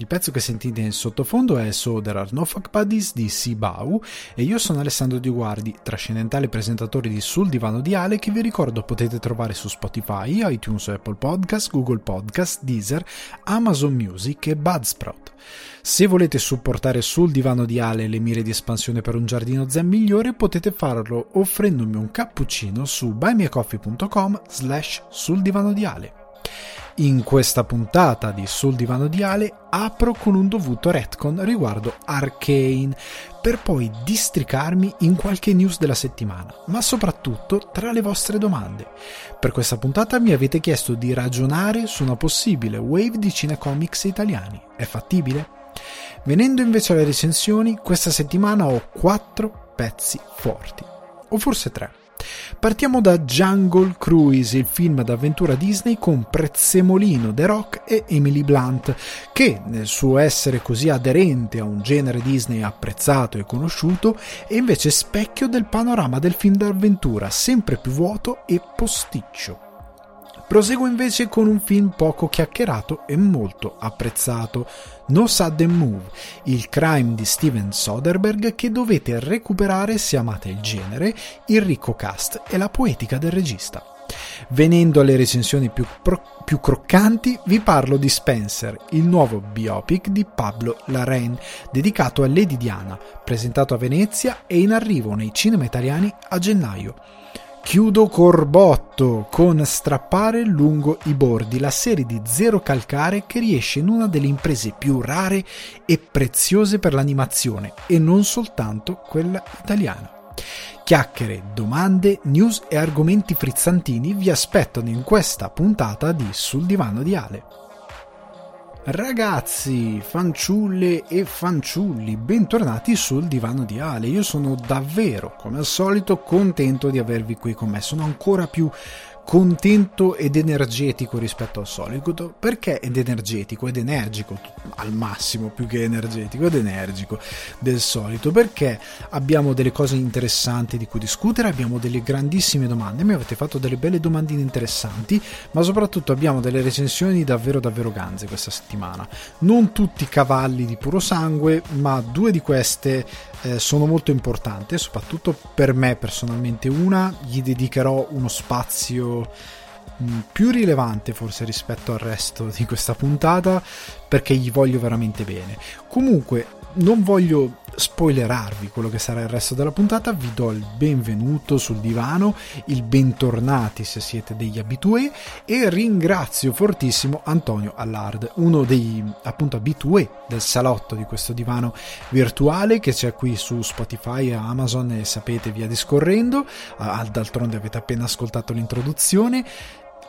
Il pezzo che sentite in sottofondo è So There Are No Fuck Buddies di Sibau e io sono Alessandro Di Guardi, trascendentale presentatore di Sul Divano di Ale che vi ricordo potete trovare su Spotify, iTunes, Apple Podcast, Google Podcast, Deezer, Amazon Music e Budsprout. Se volete supportare Sul Divano di Ale le mire di espansione per un giardino zen migliore potete farlo offrendomi un cappuccino su buymeacoffee.com slash sul di Ale. In questa puntata di Sul Divano di Ale apro con un dovuto retcon riguardo Arcane, per poi districarmi in qualche news della settimana, ma soprattutto tra le vostre domande. Per questa puntata mi avete chiesto di ragionare su una possibile wave di cinecomics italiani. È fattibile? Venendo invece alle recensioni, questa settimana ho quattro pezzi forti, o forse tre. Partiamo da Jungle Cruise, il film d'avventura Disney con Prezzemolino, The Rock e Emily Blunt, che nel suo essere così aderente a un genere Disney apprezzato e conosciuto è invece specchio del panorama del film d'avventura, sempre più vuoto e posticcio. Proseguo invece con un film poco chiacchierato e molto apprezzato, No Sudden Move, il crime di Steven Soderbergh che dovete recuperare se amate il genere, il ricco cast e la poetica del regista. Venendo alle recensioni più, pro- più, croccanti, vi parlo di Spencer, il nuovo biopic di Pablo Larraín, dedicato a Lady Diana, presentato a Venezia e in arrivo nei cinema italiani a gennaio. Chiudo Corbotto con Strappare lungo i bordi, la serie di Zero Calcare che riesce in una delle imprese più rare e preziose per l'animazione e non soltanto quella italiana. Chiacchiere, domande, news e argomenti frizzantini vi aspettano in questa puntata di Sul divano di Ale. Ragazzi, fanciulle e fanciulli, bentornati sul divano di Ale. Io sono davvero, come al solito, contento di avervi qui con me. Sono ancora più contento ed energetico rispetto al solito. Perché ed energetico? Ed energico al massimo più che energetico ed energico del solito. Perché abbiamo delle cose interessanti di cui discutere abbiamo delle grandissime domande. Mi avete fatto delle belle domandine interessanti ma soprattutto abbiamo delle recensioni davvero davvero ganze questa settimana. Non tutti cavalli di puro sangue ma due di queste eh, sono molto importanti soprattutto per me personalmente una gli dedicherò uno spazio Mm, più rilevante forse rispetto al resto di questa puntata perché gli voglio veramente bene. Comunque non voglio spoilerarvi quello che sarà il resto della puntata, vi do il benvenuto sul divano, il bentornati se siete degli abitué e ringrazio fortissimo Antonio Allard, uno dei appunto abitué del salotto di questo divano virtuale che c'è qui su Spotify e Amazon e sapete via discorrendo, d'altronde avete appena ascoltato l'introduzione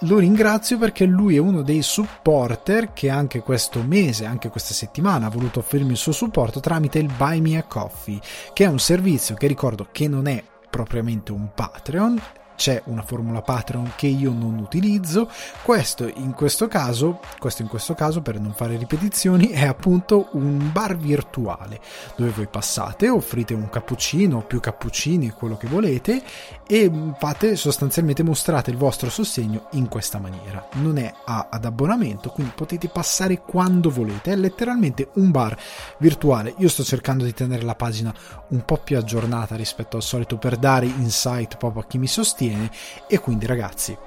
lo ringrazio perché lui è uno dei supporter che anche questo mese, anche questa settimana ha voluto offrirmi il suo supporto tramite il Buy Me a Coffee, che è un servizio che ricordo che non è propriamente un Patreon, c'è una formula Patreon che io non utilizzo. Questo in questo caso, questo in questo caso per non fare ripetizioni, è appunto un bar virtuale dove voi passate, offrite un cappuccino, più cappuccini, quello che volete e fate sostanzialmente mostrate il vostro sostegno in questa maniera. Non è a, ad abbonamento, quindi potete passare quando volete, è letteralmente un bar virtuale. Io sto cercando di tenere la pagina un po' più aggiornata rispetto al solito per dare insight proprio a chi mi sostiene viene e quindi ragazzi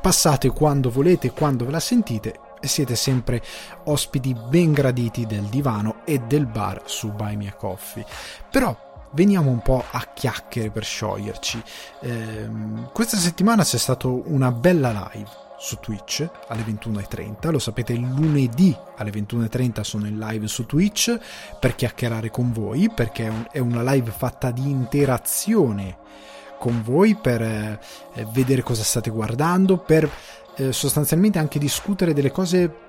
passate quando volete, quando ve la sentite siete sempre ospiti ben graditi del divano e del bar su Buy Me a Coffee. Però veniamo un po' a chiacchiere per scioglierci. Eh, questa settimana c'è stata una bella live su Twitch alle 21.30, lo sapete lunedì alle 21.30 sono in live su Twitch per chiacchierare con voi perché è una live fatta di interazione con voi per eh, vedere cosa state guardando, per eh, sostanzialmente anche discutere delle cose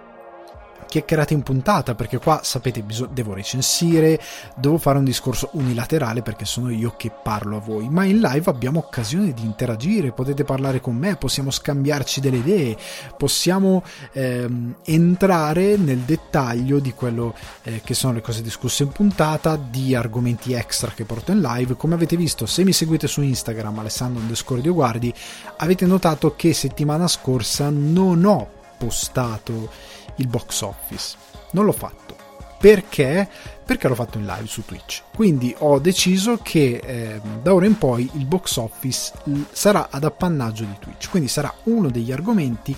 chiacchierate in puntata, perché qua sapete, bisog- devo recensire, devo fare un discorso unilaterale perché sono io che parlo a voi, ma in live abbiamo occasione di interagire, potete parlare con me, possiamo scambiarci delle idee, possiamo ehm, entrare nel dettaglio di quello eh, che sono le cose discusse in puntata, di argomenti extra che porto in live. Come avete visto, se mi seguite su Instagram, Alessandro underscore Guardi, avete notato che settimana scorsa non ho postato il box office. Non l'ho fatto. Perché? Perché l'ho fatto in live su Twitch. Quindi ho deciso che eh, da ora in poi il box office sarà ad appannaggio di Twitch. Quindi sarà uno degli argomenti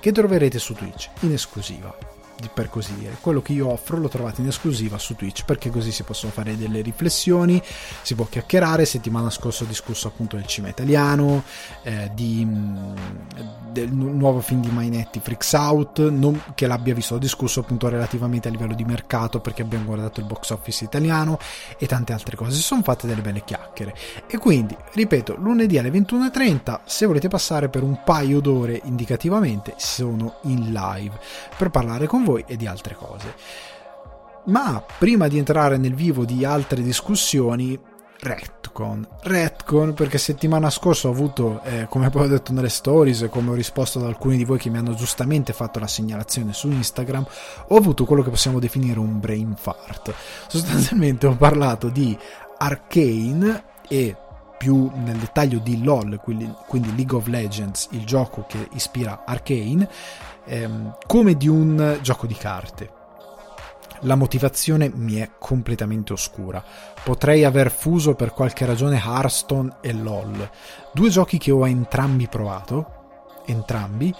che troverete su Twitch in esclusiva per così dire. Quello che io offro lo trovate in esclusiva su Twitch perché così si possono fare delle riflessioni, si può chiacchierare. Settimana scorsa ho discusso appunto del cinema italiano, eh, di, mm, del nuovo film di Mainetti, Freaks Out, non che l'abbia visto, ho discusso appunto relativamente a livello di mercato perché abbiamo guardato il box office italiano e tante altre cose. Si sono fatte delle belle chiacchiere. E quindi, ripeto, lunedì alle 21.30, se volete passare per un paio d'ore indicativamente, sono in live per parlare con voi voi e di altre cose. Ma prima di entrare nel vivo di altre discussioni, Retcon. Retcon perché settimana scorsa ho avuto, eh, come poi ho detto nelle stories, come ho risposto ad alcuni di voi che mi hanno giustamente fatto la segnalazione su Instagram, ho avuto quello che possiamo definire un brain fart. Sostanzialmente ho parlato di Arcane e più nel dettaglio di LOL, quindi, quindi League of Legends, il gioco che ispira Arcane, ehm, come di un gioco di carte. La motivazione mi è completamente oscura. Potrei aver fuso per qualche ragione Hearthstone e LOL, due giochi che ho entrambi provato, entrambi,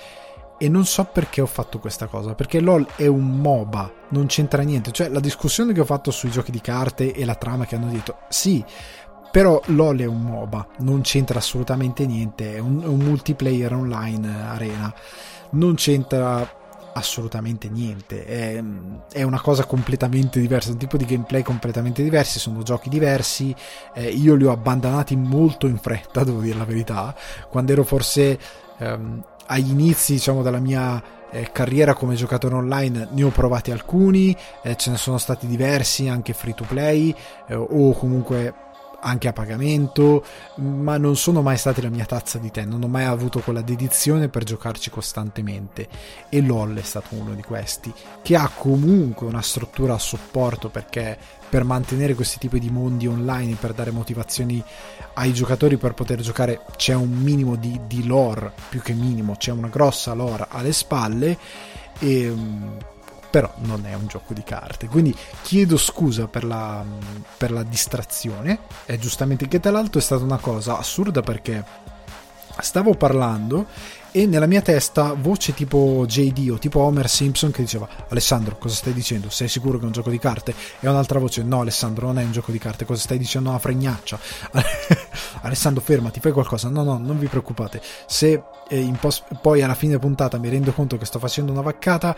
e non so perché ho fatto questa cosa, perché LOL è un MOBA, non c'entra niente, cioè la discussione che ho fatto sui giochi di carte e la trama che hanno detto, sì, però LOL è un MOBA, non c'entra assolutamente niente, è un, è un multiplayer online arena. Non c'entra assolutamente niente. È, è, una cosa completamente diversa, un tipo di gameplay completamente diverso. Sono giochi diversi. Eh, io li ho abbandonati molto in fretta, devo dire la verità. Quando ero forse ehm, agli inizi, diciamo, della mia eh, carriera come giocatore online, ne ho provati alcuni. Eh, ce ne sono stati diversi, anche free to play, eh, o comunque anche a pagamento, ma non sono mai stati la mia tazza di tè, non ho mai avuto quella dedizione per giocarci costantemente. E LOL è stato uno di questi, che ha comunque una struttura a supporto perché per mantenere questi tipi di mondi online, per dare motivazioni ai giocatori per poter giocare c'è un minimo di, di lore, più che minimo, c'è una grossa lore alle spalle. E però non è un gioco di carte. Quindi chiedo scusa per la, per la distrazione, è giustamente che tra l'altro è stata una cosa assurda perché stavo parlando e nella mia testa voce tipo JD o tipo Homer Simpson che diceva Alessandro cosa stai dicendo? Sei sicuro che è un gioco di carte? E un'altra voce no Alessandro non è un gioco di carte cosa stai dicendo una fregnaccia? Alessandro fermati fai qualcosa no no non vi preoccupate se eh, post- poi alla fine puntata mi rendo conto che sto facendo una vaccata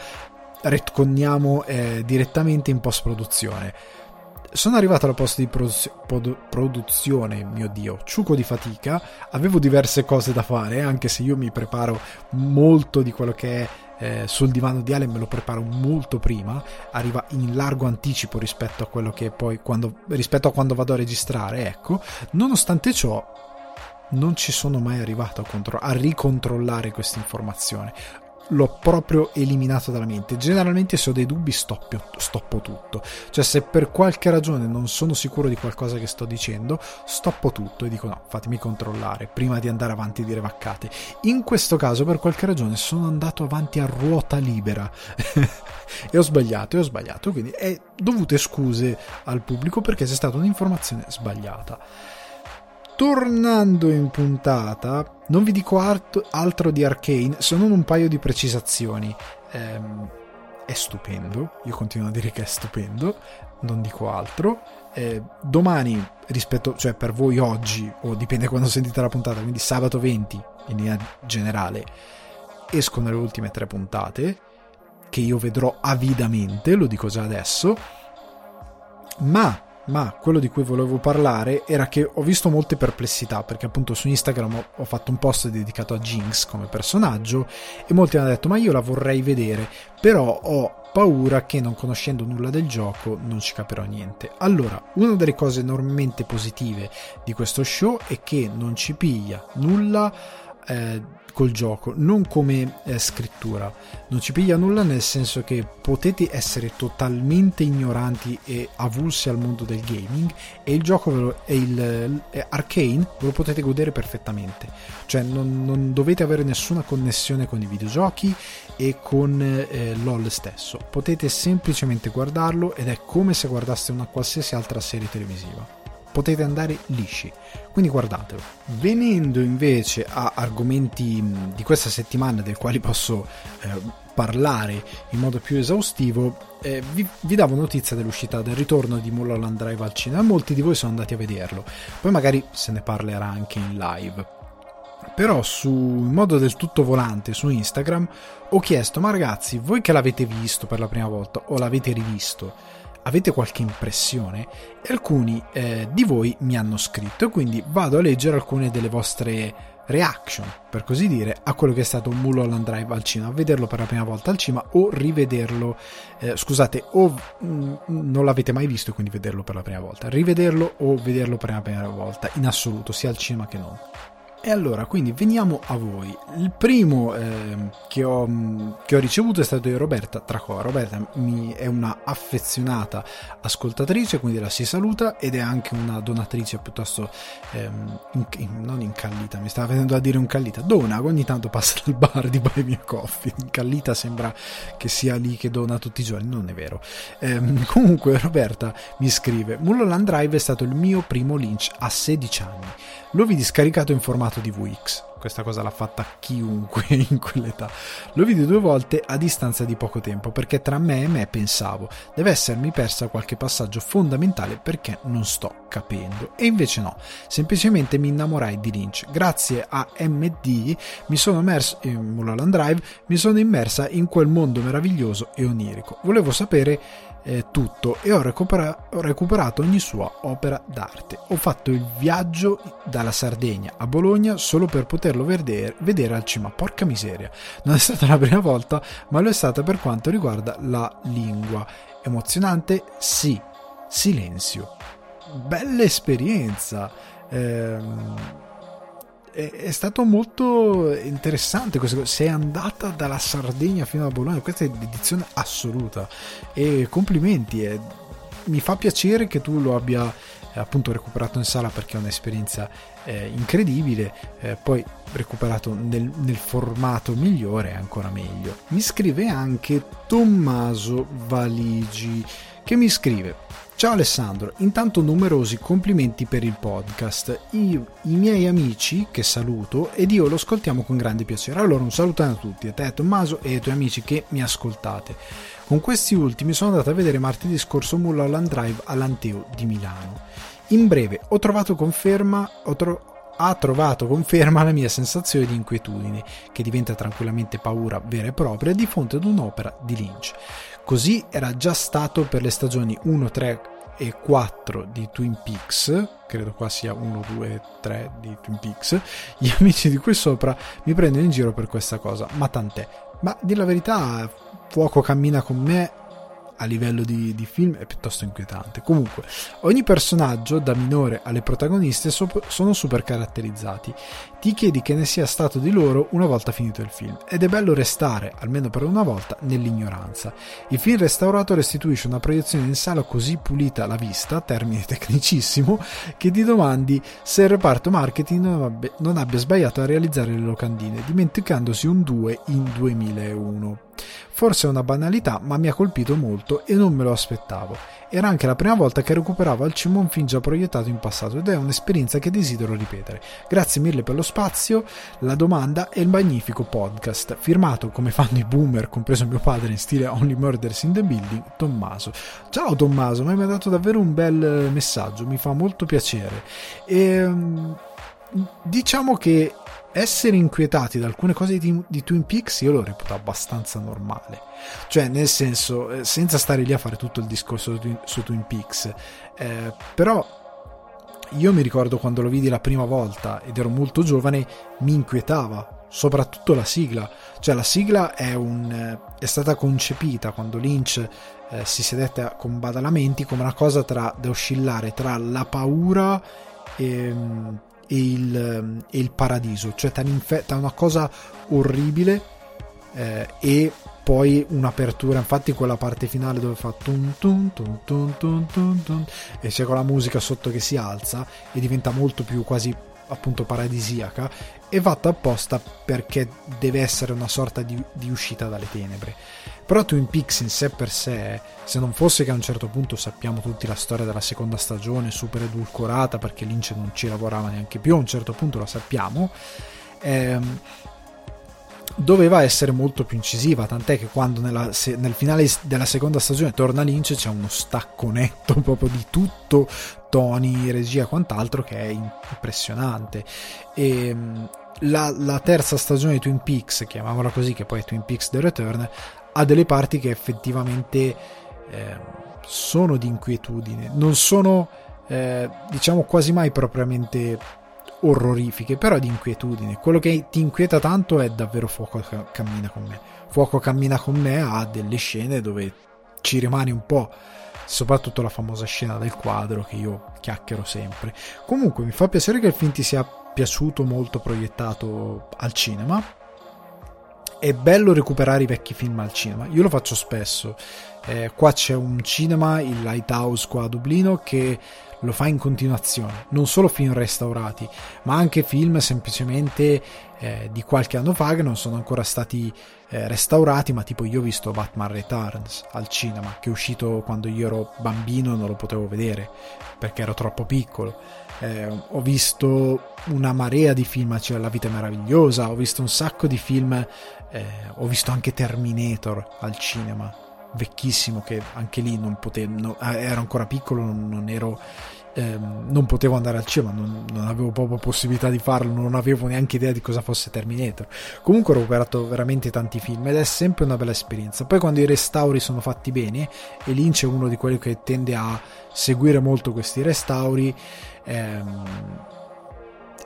retconniamo eh, direttamente in post produzione. Sono arrivato alla post di produzio- pod- produzione, mio dio, ciuco di fatica, avevo diverse cose da fare, anche se io mi preparo molto di quello che è eh, sul divano di Ale, me lo preparo molto prima, arriva in largo anticipo rispetto a quello che poi quando, rispetto a quando vado a registrare, ecco, nonostante ciò non ci sono mai arrivato a, contro- a ricontrollare questa informazione l'ho proprio eliminato dalla mente. Generalmente se ho dei dubbi stoppio, stoppo tutto. Cioè se per qualche ragione non sono sicuro di qualcosa che sto dicendo, stoppo tutto e dico no, fatemi controllare prima di andare avanti e dire vaccate. In questo caso per qualche ragione sono andato avanti a ruota libera e ho sbagliato e ho sbagliato, quindi è dovute scuse al pubblico perché c'è stata un'informazione sbagliata. Tornando in puntata, non vi dico altro di Arcane se non un paio di precisazioni. Ehm, è stupendo, io continuo a dire che è stupendo, non dico altro. Eh, domani, rispetto, cioè per voi oggi, o dipende quando sentite la puntata, quindi sabato 20 in linea generale, escono le ultime tre puntate, che io vedrò avidamente, lo dico già adesso, ma ma quello di cui volevo parlare era che ho visto molte perplessità perché appunto su Instagram ho fatto un post dedicato a Jinx come personaggio e molti hanno detto ma io la vorrei vedere però ho paura che non conoscendo nulla del gioco non ci capirò niente. Allora, una delle cose enormemente positive di questo show è che non ci piglia nulla eh, col gioco, non come eh, scrittura. Non ci piglia nulla nel senso che potete essere totalmente ignoranti e avulsi al mondo del gaming e il gioco lo, e il eh, Arcane ve lo potete godere perfettamente. Cioè non, non, dovete avere nessuna connessione con i videogiochi e con eh, LOL stesso. Potete semplicemente guardarlo ed è come se guardaste una qualsiasi altra serie televisiva potete andare lisci. Quindi guardatelo. Venendo invece a argomenti di questa settimana del quali posso eh, parlare in modo più esaustivo, eh, vi, vi, davo notizia dell'uscita del ritorno di Mulholland Drive al cinema. Molti di voi sono andati a vederlo. Poi magari se ne parlerà anche in live. Però su in modo del tutto volante su Instagram ho chiesto: ma ragazzi, voi che l'avete visto per la prima volta o l'avete rivisto, avete qualche impressione? E alcuni eh, di voi mi hanno scritto, quindi vado a leggere alcune delle vostre reaction, per così dire, a quello che è stato Mulholland Drive al cinema, vederlo per la prima volta al cinema o rivederlo, eh, scusate, o mh, mm, non l'avete mai visto, quindi vederlo per la prima volta, rivederlo o vederlo per la prima volta, in assoluto, sia al cinema che non. E allora, quindi veniamo a voi. Il primo eh, che, ho, che, ho, ricevuto è stato di Roberta Tracò. Roberta è una affezionata ascoltatrice, quindi la si saluta, ed è anche una donatrice piuttosto ehm, in, non incallita, mi stava venendo a dire incallita, dona, ogni tanto passa dal bar di Buy Me Coffee. Incallita sembra che sia lì che dona tutti i giorni, non è vero. Ehm, comunque Roberta mi scrive, Mulholland Drive è stato il mio primo Lynch a 16 anni. Lo vidi scaricato in formato DVX. Questa cosa l'ha fatta chiunque in quell'età. Lo vidi due volte a distanza di poco tempo perché tra me e me pensavo deve essermi persa qualche passaggio fondamentale perché non sto capendo. E invece no, semplicemente mi innamorai di Lynch. Grazie a MD mi sono immerso in Mulholland Drive, mi sono immersa in quel mondo meraviglioso e onirico. Volevo sapere eh, tutto e ho, recupera- ho, recuperato ogni sua opera d'arte. Ho fatto il viaggio dalla Sardegna a Bologna solo per poterlo vedere, vedere al cinema. Porca miseria, non è stata la prima volta, ma lo è stata per quanto riguarda la lingua. Emozionante? Sì. Silenzio. Bella esperienza. Ehm è, stato molto interessante questo. Sei andata dalla Sardegna fino a Bologna, questa è l'edizione assoluta. E complimenti, è, mi fa piacere che tu lo abbia eh, appunto recuperato in sala perché è un'esperienza eh, incredibile. Eh, poi recuperato nel, nel formato migliore, ancora meglio. Mi scrive anche Tommaso Valigi che mi scrive Ciao Alessandro, intanto numerosi complimenti per il podcast. Io, I miei amici, che saluto, ed io lo ascoltiamo con grande piacere. Allora un saluto a tutti, a te Tommaso e ai tuoi amici che mi ascoltate. Con questi ultimi sono andato a vedere martedì scorso Mulholland Drive all'Anteo di Milano. In breve, ho trovato conferma, ho tro- ha trovato conferma la mia sensazione di inquietudine, che diventa tranquillamente paura vera e propria di fronte ad un'opera di Lynch. Così era già stato per le stagioni 1, 3 e 4 di Twin Peaks, credo qua sia 1, 2, 3 di Twin Peaks, gli amici di qui sopra mi prendono in giro per questa cosa, ma tant'è. Ma di la verità, Fuoco cammina con me a livello di, di, film è piuttosto inquietante. Comunque, ogni personaggio, da minore alle protagoniste, so- sono super caratterizzati. Ti chiedi che ne sia stato di loro una volta finito il film, ed è bello restare, almeno per una volta, nell'ignoranza. Il film restaurato restituisce una proiezione in sala così pulita alla vista, termine tecnicissimo, che ti domandi se il reparto marketing non abbia, non abbia sbagliato a realizzare le locandine, dimenticandosi un 2 in 2001. Forse è una banalità, ma mi ha colpito molto e non me lo aspettavo. Era anche la prima volta che recuperavo al cinema un già proiettato in passato ed è un'esperienza che desidero ripetere. Grazie mille per lo spazio, la domanda e il magnifico podcast, firmato come fanno i boomer, compreso mio padre in stile Only Murders in the Building, Tommaso. Ciao Tommaso, mi hai dato davvero un bel messaggio, mi fa molto piacere. E, ehm, diciamo che essere inquietati da alcune cose di, di, Twin Peaks io lo reputo abbastanza normale. Cioè, nel senso, eh, senza stare lì a fare tutto il discorso su, su Twin Peaks, eh, però io mi ricordo quando lo vidi la prima volta ed ero molto giovane, mi inquietava, soprattutto la sigla. Cioè, la sigla è, un, è stata concepita quando Lynch eh, si sedette con Badalamenti come una cosa tra, da oscillare tra la paura e, e, il, e il, paradiso, cioè tra una cosa orribile eh, e poi un'apertura. Infatti quella parte finale dove fa tun tun tun tun tun tun, tun e c'è con la musica sotto che si alza e diventa molto più quasi appunto paradisiaca è fatta apposta perché deve essere una sorta di, di, uscita dalle tenebre però Twin Peaks in sé per sé se non fosse che a un certo punto sappiamo tutti la storia della seconda stagione super edulcorata perché Lynch non ci lavorava neanche più a un certo punto la sappiamo ehm, doveva essere molto più incisiva, tant'è che quando nella, se, nel finale della seconda stagione torna Lynch c'è uno stacco netto proprio di tutto, toni, regia e quant'altro che è impressionante. E ehm, la, la terza stagione di Twin Peaks, chiamiamola così, che poi è Twin Peaks The Return, ha delle parti che effettivamente eh, sono di inquietudine, non sono eh, diciamo quasi mai propriamente orrorifiche, però di inquietudine. Quello che ti inquieta tanto è davvero Fuoco cammina con me. Fuoco cammina con me ha delle scene dove ci rimani un po', soprattutto la famosa scena del quadro che io chiacchiero sempre. Comunque mi fa piacere che il film ti sia piaciuto molto proiettato al cinema. È bello recuperare i vecchi film al cinema, io lo faccio spesso. Eh, qua c'è un cinema, il Lighthouse qua a Dublino, che lo fa in continuazione, non solo film restaurati, ma anche film semplicemente eh, di qualche anno fa che non sono ancora stati eh, restaurati, ma tipo io ho visto Batman Returns al cinema, che è uscito quando io ero bambino e non lo potevo vedere perché ero troppo piccolo. Eh, ho visto una marea di film, cioè La vita meravigliosa, ho visto un sacco di film, eh, ho visto anche Terminator al cinema, vecchissimo che anche lì non potevo, no, eh, ero ancora piccolo, non, non ero ehm, non potevo andare al cinema, non, non, avevo proprio possibilità di farlo, non avevo neanche idea di cosa fosse Terminator. Comunque ho recuperato veramente tanti film ed è sempre una bella esperienza. Poi quando i restauri sono fatti bene, e Lynch è uno di quelli che tende a seguire molto questi restauri, ehm,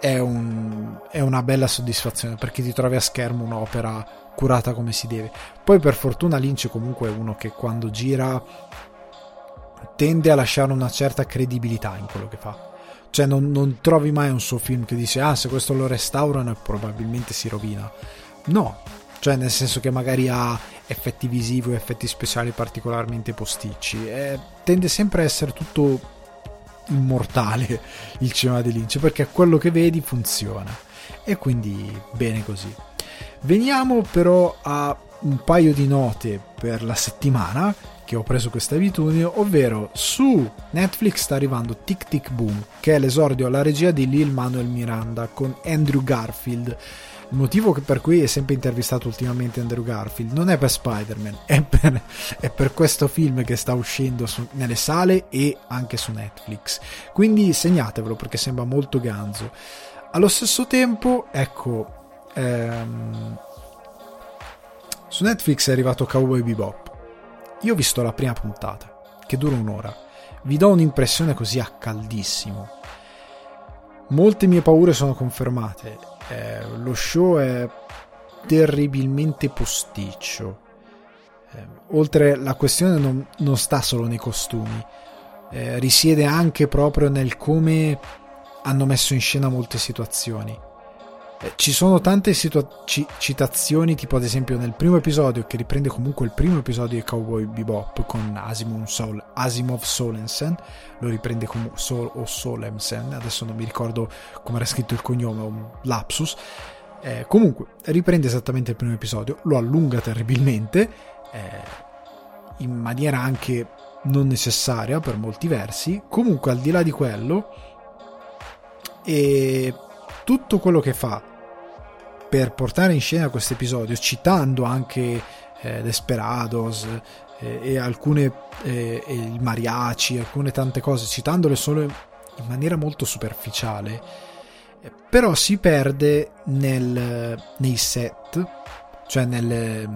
è, un, è una bella soddisfazione perché ti trovi a schermo un'opera curata come si deve. Poi per fortuna Lynch comunque è uno che quando gira tende a lasciare una certa credibilità in quello che fa. Cioè non, non trovi mai un suo film che dice ah se questo lo restaurano probabilmente si rovina. No, cioè nel senso che magari ha effetti visivi o effetti speciali particolarmente posticci. E tende sempre a essere tutto immortale il cinema di Lynch perché quello che vedi funziona e quindi bene così. Veniamo però a un paio di note per la settimana che ho preso questa abitudine, ovvero su Netflix sta arrivando Tic Tic Boom, che è l'esordio alla regia di Lil Manuel Miranda con Andrew Garfield. Il motivo per cui è sempre intervistato ultimamente Andrew Garfield non è per Spider-Man, è per, è per questo film che sta uscendo su, nelle sale e anche su Netflix. Quindi segnatevelo perché sembra molto ganzo. Allo stesso tempo, ecco, ehm, su Netflix è arrivato Cowboy Bebop io ho visto la prima puntata, che dura un'ora. Vi do un'impressione così a caldissimo. Molte mie paure sono confermate. Eh, lo show è terribilmente posticcio. Eh, oltre la questione non, non, sta solo nei costumi, eh, risiede anche proprio nel come hanno messo in scena molte situazioni. Eh, ci sono tante situa- ci- citazioni, tipo ad esempio nel primo episodio, che riprende comunque il primo episodio di Cowboy Bebop con Asimov, Sol- Asimov Solensen, lo riprende come Sol- o Solemsen, adesso non mi ricordo come era scritto il cognome, un lapsus. Eh, comunque, riprende esattamente il primo episodio, lo allunga terribilmente, eh, in maniera anche non necessaria per molti versi. Comunque, al di là di quello, e tutto quello che fa per portare in scena questo episodio, citando anche eh, Desperados eh, e alcune eh, il mariachi, alcune tante cose, citandole solo in maniera molto superficiale, però si perde nel, nei set, cioè nelle,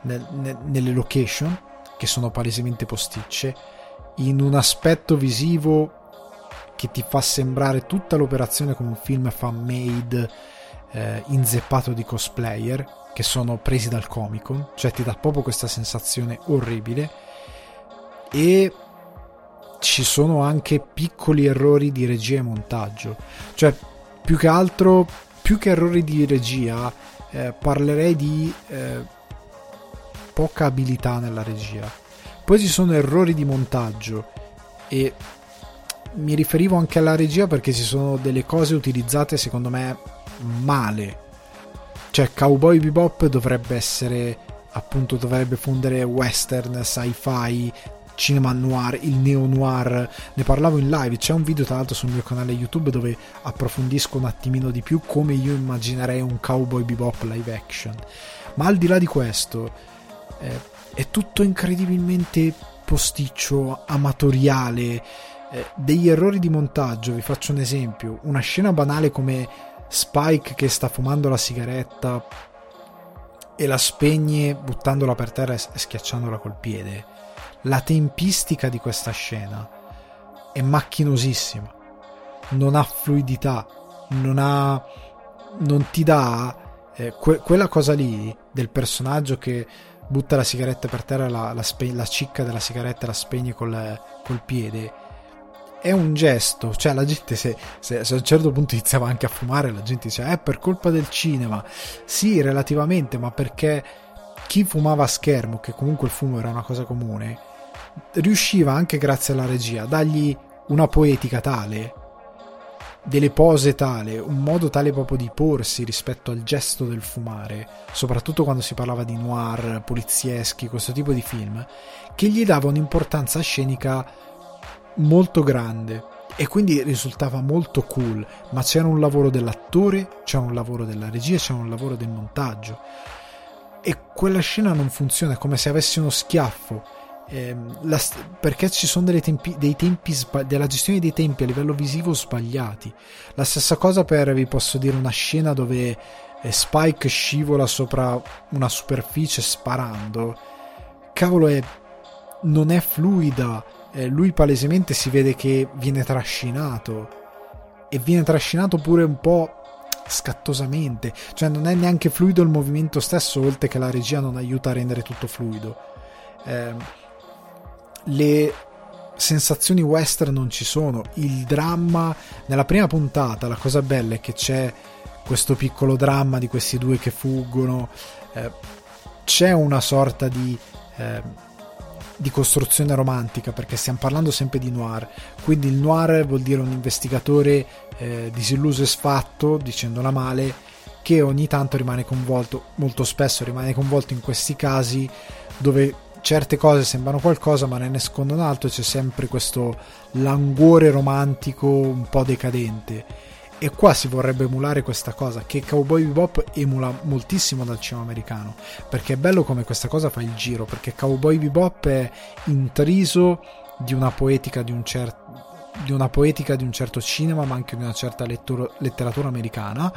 nel, nelle location, che sono palesemente posticce, in un aspetto visivo che ti fa sembrare tutta l'operazione come un film fan made eh, inzeppato di cosplayer che sono presi dal Comic Con, cioè ti dà proprio questa sensazione orribile e ci sono anche piccoli errori di regia e montaggio, cioè più che altro, più che errori di regia, eh, parlerei di eh, poca abilità nella regia. Poi ci sono errori di montaggio e mi riferivo anche alla regia perché ci sono delle cose utilizzate secondo me male. Cioè Cowboy Bebop dovrebbe essere appunto dovrebbe fondere western, sci-fi, cinema noir, il neo noir. Ne parlavo in live, c'è un video tra l'altro sul mio canale YouTube dove approfondisco un attimino di più come io immaginerei un Cowboy Bebop live action. Ma al di là di questo eh, è tutto incredibilmente posticcio, amatoriale, eh, degli errori di montaggio, vi faccio un esempio, una scena banale come Spike che sta fumando la sigaretta e la spegne buttandola per terra e schiacciandola col piede. La tempistica di questa scena è macchinosissima, non ha fluidità, non ha non ti dà eh, que- quella cosa lì del personaggio che butta la sigaretta per terra, la, la, spe- la cicca della sigaretta la spegne col, col piede è un gesto, cioè la gente se, se, se, a un certo punto iniziava anche a fumare la gente diceva è eh, per colpa del cinema, sì relativamente ma perché chi fumava a schermo, che comunque il fumo era una cosa comune, riusciva anche grazie alla regia a dargli una poetica tale, delle pose tale, un modo tale proprio di porsi rispetto al gesto del fumare, soprattutto quando si parlava di noir, polizieschi, questo tipo di film, che gli dava un'importanza scenica molto grande e quindi risultava molto cool, ma c'era un lavoro dell'attore, c'era un lavoro della regia, c'era un lavoro del montaggio e quella scena non funziona, è come se avessi uno schiaffo eh, la, perché ci sono tempi, dei tempi della gestione dei tempi a livello visivo sbagliati. La stessa cosa per, vi posso dire, una scena dove eh, Spike scivola sopra una superficie sparando. Cavolo, è, non è fluida eh, lui palesemente si vede che viene trascinato. E viene trascinato pure un po' scattosamente, cioè non è neanche fluido il movimento stesso, oltre che la regia non aiuta a rendere tutto fluido. Eh, le sensazioni western non ci sono, il dramma nella prima puntata, la cosa bella è che c'è questo piccolo dramma di questi due che fuggono, eh, c'è una sorta di eh, di costruzione romantica perché stiamo parlando sempre di noir. Quindi il noir vuol dire un investigatore eh, disilluso e sfatto dicendola male che ogni tanto rimane coinvolto molto spesso rimane coinvolto in questi casi dove certe cose sembrano qualcosa ma ne nascondono altro c'è sempre questo languore romantico un po' decadente e qua si vorrebbe emulare questa cosa che Cowboy Bebop emula moltissimo dal cinema americano perché è bello come questa cosa fa il giro perché Cowboy Bebop è intriso di una poetica di un certo di una poetica di un certo cinema ma anche di una certa lettura, letteratura americana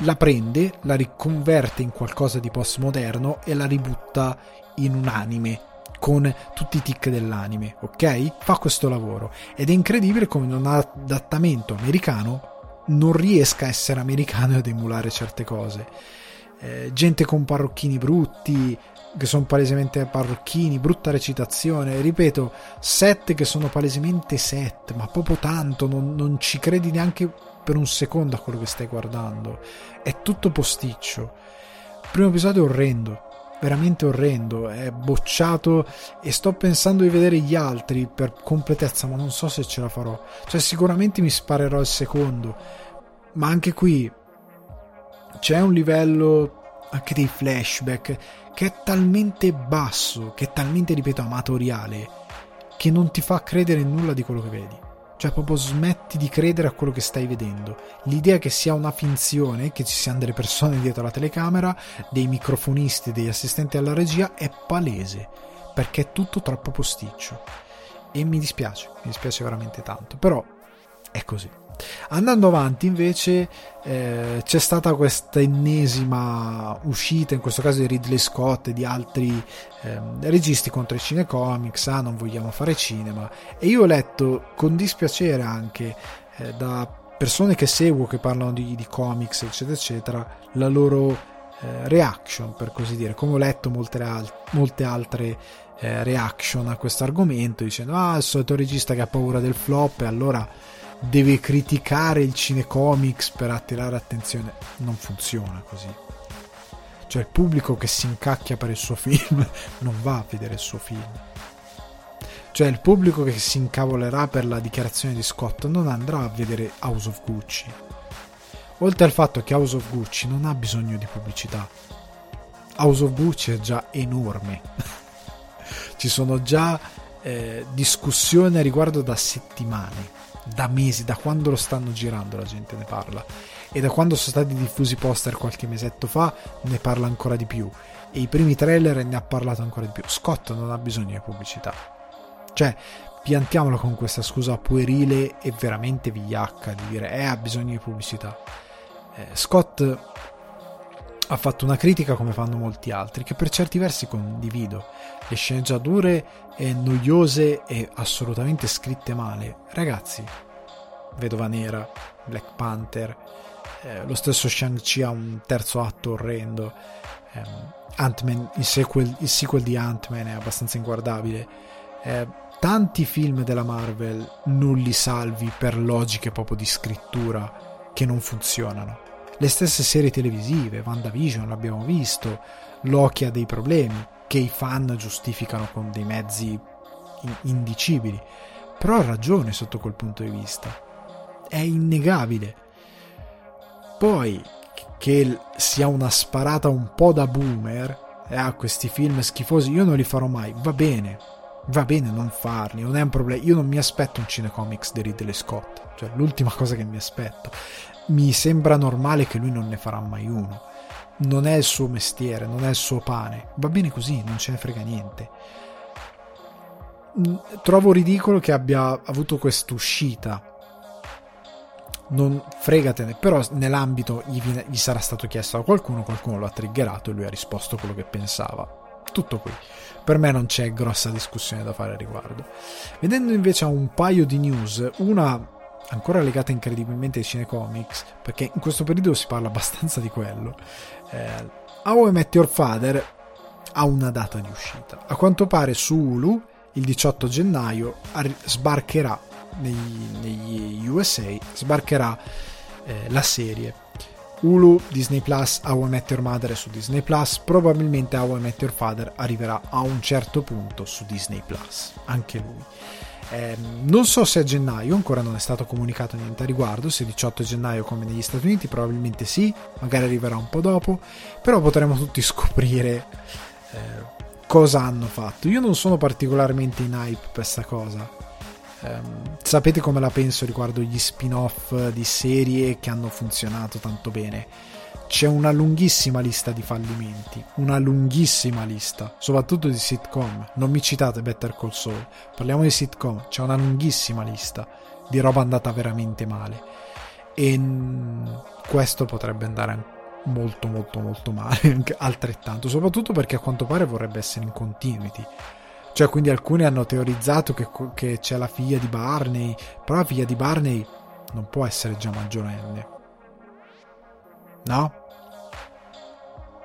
la prende, la riconverte in qualcosa di postmoderno e la ributta in un anime con tutti i tic dell'anime, ok? Fa questo lavoro ed è incredibile come in un adattamento americano non riesca a essere americano ed emulare certe cose. Eh, gente con parrocchini brutti, che sono palesemente parrocchini, brutta recitazione, ripeto, set che sono palesemente set, ma proprio tanto, non, non ci credi neanche per un secondo a quello che stai guardando. È tutto posticcio. Il primo episodio è orrendo, veramente orrendo, è bocciato e sto pensando di vedere gli altri per completezza, ma non so se ce la farò. Cioè sicuramente mi sparerò il secondo, ma anche qui c'è un livello anche dei flashback che è talmente basso, che è talmente, ripeto, amatoriale, che non ti fa credere nulla di quello che vedi. Cioè, proprio smetti di credere a quello che stai vedendo. L'idea che sia una finzione, che ci siano delle persone dietro la telecamera, dei microfonisti, degli assistenti alla regia, è palese. Perché è tutto troppo posticcio. E mi dispiace, mi dispiace veramente tanto. Però è così. Andando avanti invece eh, c'è stata questa ennesima uscita, in questo caso di Ridley Scott e di altri eh, registi contro i cinecomics, ah non vogliamo fare cinema. E io ho letto con dispiacere anche eh, da persone che seguo che parlano di, di comics eccetera eccetera la loro eh, reaction per così dire, come ho letto molte, molte altre eh, reaction a questo argomento dicendo ah il solito regista che ha paura del flop e allora deve criticare il cinecomics per attirare attenzione. Non funziona così. Cioè il pubblico che si incacchia per il suo film non va a vedere il suo film. Cioè il pubblico che si incavolerà per la dichiarazione di Scott non andrà a vedere House of Gucci. Oltre al fatto che House of Gucci non ha bisogno di pubblicità. House of Gucci è già enorme. Ci sono già eh, discussioni a riguardo da settimane da mesi, da quando lo stanno girando la gente ne parla e da quando sono stati diffusi poster qualche mesetto fa ne parla ancora di più e i primi trailer ne ha parlato ancora di più. Scott non ha bisogno di pubblicità. Cioè, piantiamolo con questa scusa puerile e veramente vigliacca di dire eh ha bisogno di pubblicità. Eh, Scott ha fatto una critica come fanno molti altri che per certi versi condivido. Le sceneggiature eh, noiose e assolutamente scritte male. Ragazzi, Vedova Nera, Black Panther, eh, lo stesso Shang-Chi ha un terzo atto orrendo. Eh, Ant-Man, il sequel, il sequel, di Ant-Man è abbastanza inguardabile. Eh, tanti film della Marvel non li salvi per logiche proprio di scrittura che non funzionano le stesse serie televisive, WandaVision l'abbiamo visto, Loki ha dei problemi che i fan giustificano con dei mezzi indicibili, però ha ragione sotto quel punto di vista, è innegabile. Poi che sia una sparata un po' da boomer eh, a questi film schifosi, io non li farò mai, va bene, va bene non farli, non è un problema. Io non mi aspetto un cinecomics di Ridley Scott, cioè l'ultima cosa che mi aspetto mi sembra normale che lui non ne farà mai uno. Non è il suo mestiere, non è il suo pane. Va bene così, non ce ne frega niente. Mm, trovo ridicolo che abbia avuto quest'uscita. Non fregatene, però nell'ambito gli, viene, gli sarà stato chiesto da qualcuno, qualcuno lo ha triggerato e lui ha risposto quello che pensava. Tutto qui. Per me non c'è grossa discussione da fare a riguardo. Vedendo invece a un paio di news, una ancora legata incredibilmente ai cinecomics, perché in questo periodo si parla abbastanza di quello. Eh, How I Met Your Father ha una data di uscita. A quanto pare su Hulu il 18 gennaio sbarcherà negli, negli USA, sbarcherà eh, la serie. Hulu, Disney Plus, How I Met Your Mother su Disney Plus, probabilmente How I Met Your Father arriverà a un certo punto su Disney Plus, anche lui. Eh, non so se a gennaio, ancora non è stato comunicato niente a riguardo, se 18 gennaio come negli Stati Uniti, probabilmente sì, magari arriverà un po' dopo, però potremo tutti scoprire eh, cosa hanno fatto. Io non sono particolarmente in hype per questa cosa. Eh, sapete come la penso riguardo gli spin-off di serie che hanno funzionato tanto bene c'è una lunghissima lista di fallimenti, una lunghissima lista, soprattutto di sitcom. Non mi citate Better Call Saul, parliamo di sitcom, c'è una lunghissima lista di roba andata veramente male. E questo potrebbe andare molto molto molto male, altrettanto, soprattutto perché a quanto pare vorrebbe essere in continuity. Cioè, quindi alcuni hanno teorizzato che, che c'è la figlia di Barney, però la figlia di Barney non può essere già maggiorenne No?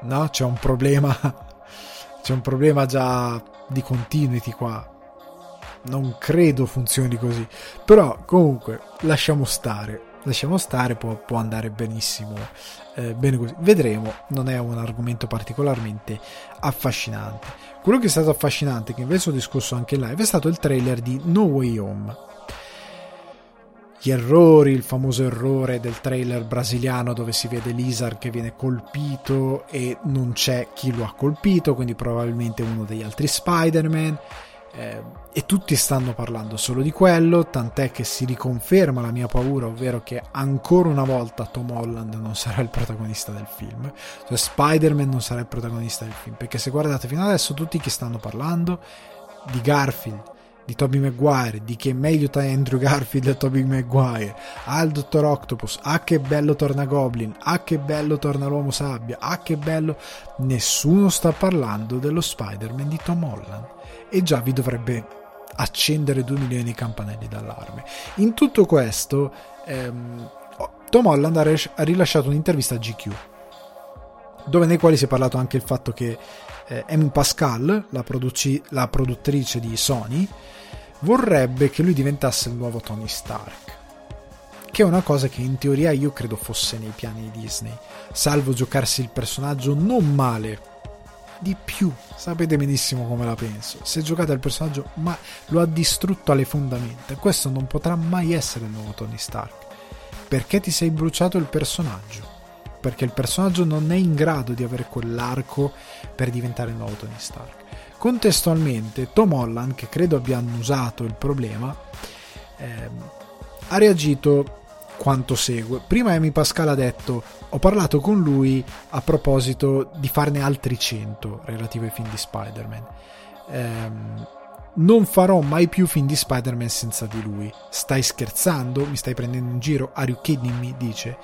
No, c'è un problema. C'è un problema già di continuity qua. Non credo funzioni così. Però comunque lasciamo stare. Lasciamo stare, può, può andare benissimo. Eh, bene così. Vedremo. Non è un argomento particolarmente affascinante. Quello che è stato affascinante, che invece ho discusso anche in live, è stato il trailer di No Way Home gli errori, il famoso errore del trailer brasiliano dove si vede Lizard che viene colpito e non c'è chi lo ha colpito, quindi probabilmente uno degli altri Spider-Man. Eh, e tutti stanno parlando solo di quello, tant'è che si riconferma la mia paura, ovvero che ancora una volta Tom Holland non sarà il protagonista del film, cioè Spider-Man non sarà il protagonista del film, perché se guardate fino adesso tutti che stanno parlando? Di Garfield, di Tobey Maguire, di che è meglio Andrew Garfield e Tobey Maguire, il Dottor Octopus, ah che bello torna Goblin, ah che bello torna l'Uomo Sabbia, ah che bello... Nessuno sta parlando dello Spider-Man di Tom Holland e già vi dovrebbe accendere 2 milioni di campanelli d'allarme. In tutto questo, ehm, Tom Holland ha rilasciato un'intervista a GQ dove nei quali si è parlato anche il fatto che eh, Amy Pascal, la, produci- la produttrice di Sony, vorrebbe che lui diventasse il nuovo Tony Stark. Che è una cosa che in teoria io credo fosse nei piani di Disney, salvo giocarsi il personaggio non male, di più, sapete benissimo come la penso. Se giocate al personaggio, ma lo ha distrutto alle fondamenta. Questo non potrà mai essere il nuovo Tony Stark. Perché ti sei bruciato il personaggio? Perché il personaggio non è in grado di avere quell'arco per diventare il nuovo Tony Stark. Contestualmente, Tom Holland, che credo abbia annusato il problema, ehm, ha reagito quanto segue. Prima Amy Pascal ha detto: Ho parlato con lui a proposito di farne altri 100 relativi ai film di Spider-Man. Ehm, non farò mai più film di Spider-Man senza di lui. Stai scherzando? Mi stai prendendo in giro? Are you kidding me? Dice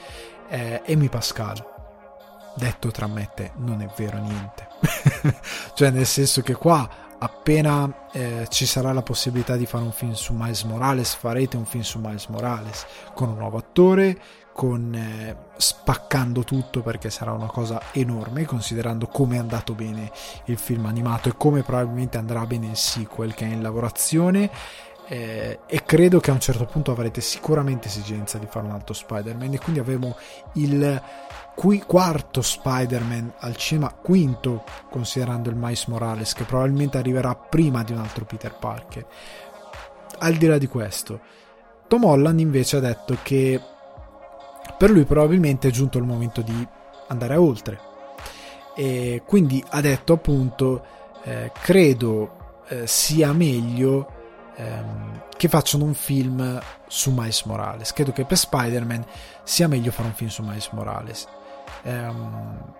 eh, Amy Pascal detto tra me e te, non è vero niente. cioè, nel senso che qua, appena eh, ci sarà la possibilità di fare un film su Miles Morales, farete un film su Miles Morales con un nuovo attore, con eh, spaccando tutto perché sarà una cosa enorme, considerando come è andato bene il film animato e come probabilmente andrà bene il sequel che è in lavorazione. Eh, e credo che a un certo punto avrete sicuramente esigenza di fare un altro Spider-Man e quindi avremo il qui, quarto Spider-Man al cinema, quinto considerando il Miles Morales che probabilmente arriverà prima di un altro Peter Parker. Al di là di questo, Tom Holland invece ha detto che per lui probabilmente è giunto il momento di andare oltre e quindi ha detto appunto eh, credo eh, sia meglio ehm, che facciano un film su Miles Morales credo che per Spider-Man sia meglio fare un film su Miles Morales ehm,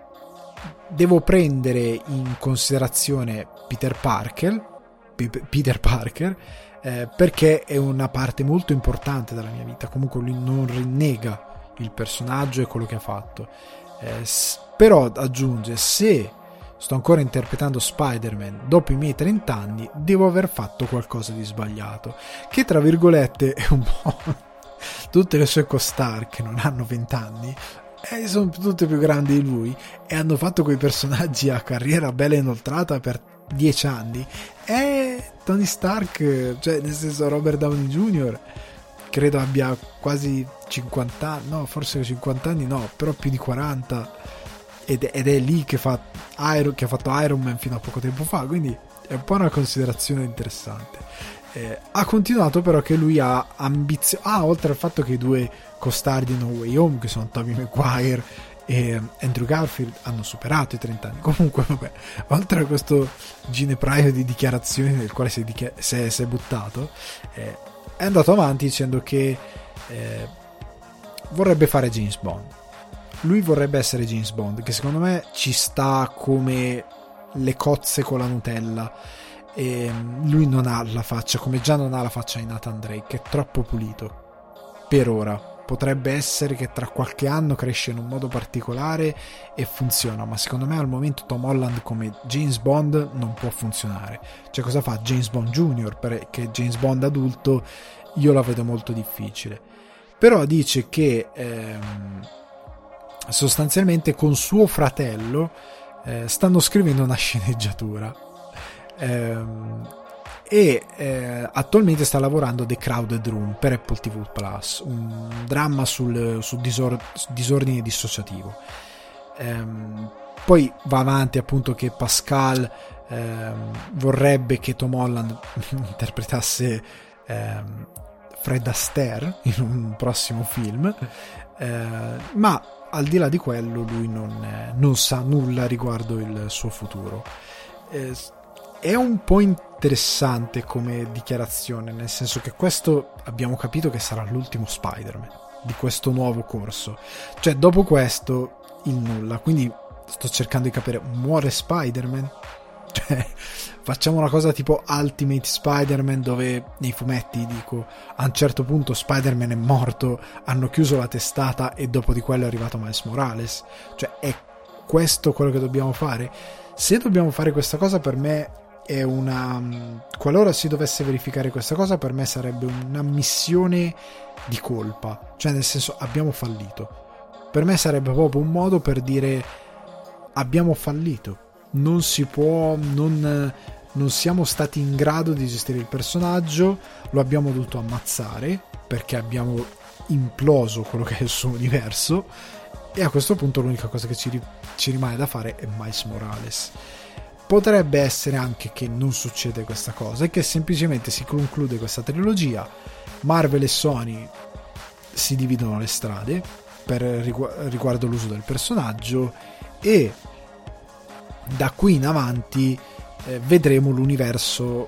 devo prendere in considerazione Peter Parker, P- Peter Parker eh, perché è una parte molto importante della mia vita. Comunque lui non rinnega il personaggio e quello che ha fatto. Eh, però aggiunge: se sto ancora interpretando Spider-Man dopo i miei 30 anni, devo aver fatto qualcosa di sbagliato. Che tra virgolette è un po'. Tutte le sue co-star che non hanno 20 anni e sono tutte più grandi di lui e hanno fatto quei personaggi a carriera bella inoltrata per dieci anni e Tony Stark cioè nel senso Robert Downey Jr credo abbia quasi 50 anni no forse 50 anni no però più di 40 ed, ed è lì che, fa Iron, che ha fatto Iron Man fino a poco tempo fa quindi è un po' una considerazione interessante. Eh, ha continuato però che lui ha ambizione ah oltre al fatto che i due costardi di No Way Home che sono Tobey Maguire e Andrew Garfield hanno superato i 30 anni. Comunque vabbè oltre a questo ginepraio di dichiarazioni nel quale si è, dichi- si è, si è buttato eh, è andato avanti dicendo che eh, vorrebbe fare James Bond lui vorrebbe essere James Bond che secondo me ci sta come le cozze con la Nutella e lui non ha la faccia come già non ha la faccia di Nathan Drake è troppo pulito per ora potrebbe essere che tra qualche anno cresce in un modo particolare e funziona, ma secondo me al momento Tom Holland come James Bond non può funzionare. Cioè cosa fa James Bond Jr. perché James Bond adulto io la vedo molto difficile. Però dice che ehm, sostanzialmente con suo fratello eh, stanno scrivendo una sceneggiatura. Ehm, e eh, attualmente sta lavorando The Crowded Room per Apple TV Plus, un dramma sul, sul disor- disordine dissociativo. Ehm, poi va avanti appunto che Pascal ehm, vorrebbe che Tom Holland interpretasse ehm, Fred Astaire in un prossimo film, eh, ma al di là di quello lui non, eh, non sa nulla riguardo il suo futuro. Eh, è un po' interessante come dichiarazione, nel senso che questo abbiamo capito che sarà l'ultimo Spider-Man di questo nuovo corso. Cioè, dopo questo, il nulla. Quindi sto cercando di capire, muore Spider-Man? Cioè, facciamo una cosa tipo Ultimate Spider-Man dove nei fumetti dico a un certo punto Spider-Man è morto, hanno chiuso la testata e dopo di quello è arrivato Miles Morales. Cioè, è questo quello che dobbiamo fare? Se dobbiamo fare questa cosa per me è una qualora si dovesse verificare questa cosa per me sarebbe una missione di colpa, cioè nel senso abbiamo fallito. Per me sarebbe proprio un modo per dire abbiamo fallito. Non si può, non, non siamo stati in grado di gestire il personaggio, lo abbiamo dovuto ammazzare perché abbiamo imploso quello che è il suo universo e a questo punto l'unica cosa che ci, ci rimane da fare è Miles Morales. Potrebbe essere anche che non succede questa cosa e che semplicemente si conclude questa trilogia, Marvel e Sony si dividono le strade per riguardo l'uso del personaggio e da qui in avanti eh, vedremo l'universo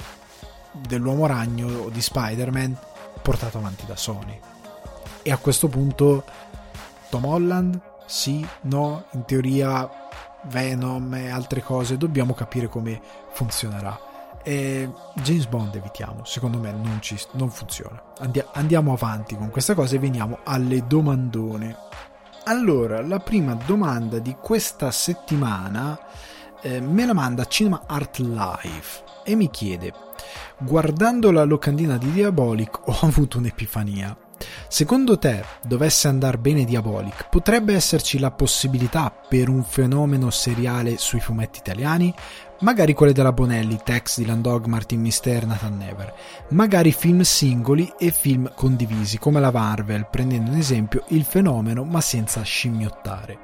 dell'uomo ragno o di Spider-Man portato avanti da Sony. E a questo punto Tom Holland? Sì, no, in teoria Venom e altre cose, dobbiamo capire come funzionerà. E James Bond evitiamo, secondo me non, ci, non funziona. Andi- andiamo avanti con questa cosa e veniamo alle domandone. Allora, la prima domanda di questa settimana eh, me la manda Cinema Art Live e mi chiede: Guardando la locandina di Diabolic ho avuto un'epifania. Secondo te, dovesse andare bene Diabolic, potrebbe esserci la possibilità per un fenomeno seriale sui fumetti italiani? Magari quelle della Bonelli, Tex, Dylan Dog, Martin Mister, Nathan Never. Magari film singoli e film condivisi, come la Marvel, prendendo in esempio il fenomeno ma senza scimmiottare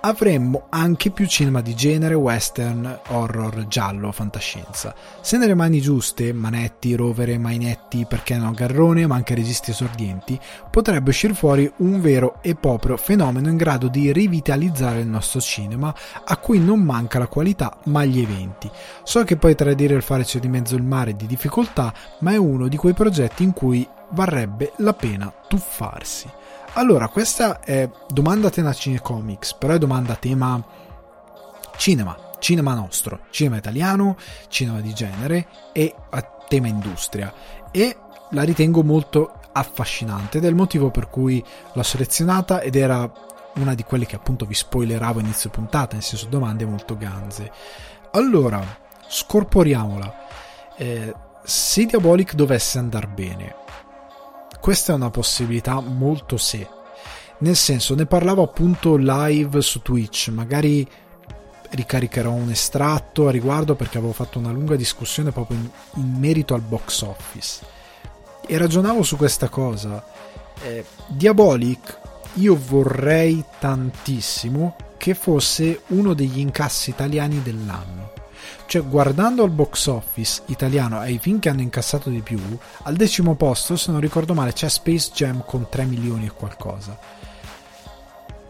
avremmo anche più cinema di genere, western, horror, giallo, fantascienza. Se nelle mani giuste, Manetti, Rovere, Mainetti, perché no Garrone, ma anche registi esordienti, potrebbe uscire fuori un vero e proprio fenomeno in grado di rivitalizzare il nostro cinema, a cui non manca la qualità ma gli eventi. So che poi tradire il fare c'è di mezzo il mare di difficoltà, ma è uno di quei progetti in cui varrebbe la pena tuffarsi. Allora, questa è domanda tema cinecomics, però è domanda tema cinema, cinema nostro, cinema italiano, cinema di genere e a tema industria. E la ritengo molto affascinante ed è il motivo per cui l'ho selezionata ed era una di quelle che appunto vi spoileravo inizio puntata, nel senso domande molto ganze. Allora, scorporiamola. Eh, se Diabolic dovesse andare bene, questa è una possibilità molto se. Nel senso, ne parlavo appunto live su Twitch, magari ricaricherò un estratto a riguardo perché avevo fatto una lunga discussione proprio in, in merito al box office. E ragionavo su questa cosa. Eh, Diabolic, io vorrei tantissimo che fosse uno degli incassi italiani dell'anno cioè, guardando al box office italiano ai film che hanno incassato di più, al decimo posto, se non ricordo male, c'è Space Jam con 3 milioni e qualcosa.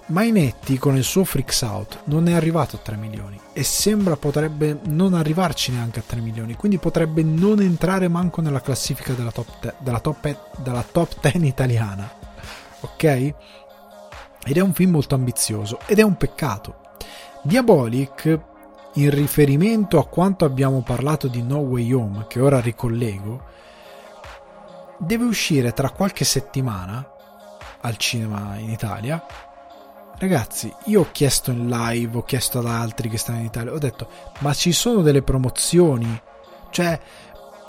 Mainetti con il suo Freaks Out non è arrivato a 3 milioni e sembra potrebbe non arrivarci neanche a 3 milioni, quindi potrebbe non entrare manco nella classifica della top, te- della top, della top 10 italiana. Ok? Ed è un film molto ambizioso ed è un peccato. Diabolic in riferimento a quanto abbiamo parlato di No Way Home, che ora ricollego, deve uscire tra qualche settimana al cinema in Italia. Ragazzi, io ho chiesto in live, ho chiesto ad altri che stanno in Italia, ho detto, ma ci sono delle promozioni? Cioè,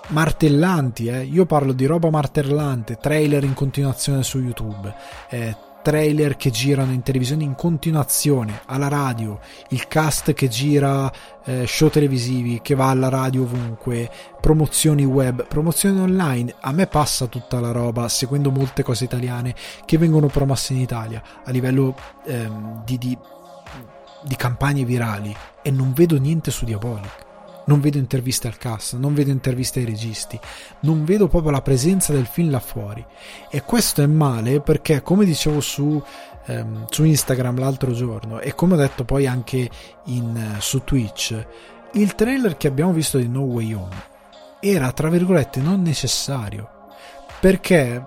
martellanti, eh? Io parlo di roba martellante, trailer in continuazione su YouTube, eh, trailer che girano in televisione in continuazione, alla radio, il cast che gira eh, show televisivi, che va alla radio ovunque, promozioni web, promozioni online. A me passa tutta la roba, seguendo molte cose italiane che vengono promosse in Italia a livello ehm, di, di, di campagne virali e non vedo niente su Diabolic non vedo interviste al cast, non vedo interviste ai registi, non vedo proprio la presenza del film là fuori. E questo è male perché, come dicevo su, ehm, su Instagram l'altro giorno e come ho detto poi anche in, su Twitch, il trailer che abbiamo visto di No Way Home era, tra virgolette, non necessario. Perché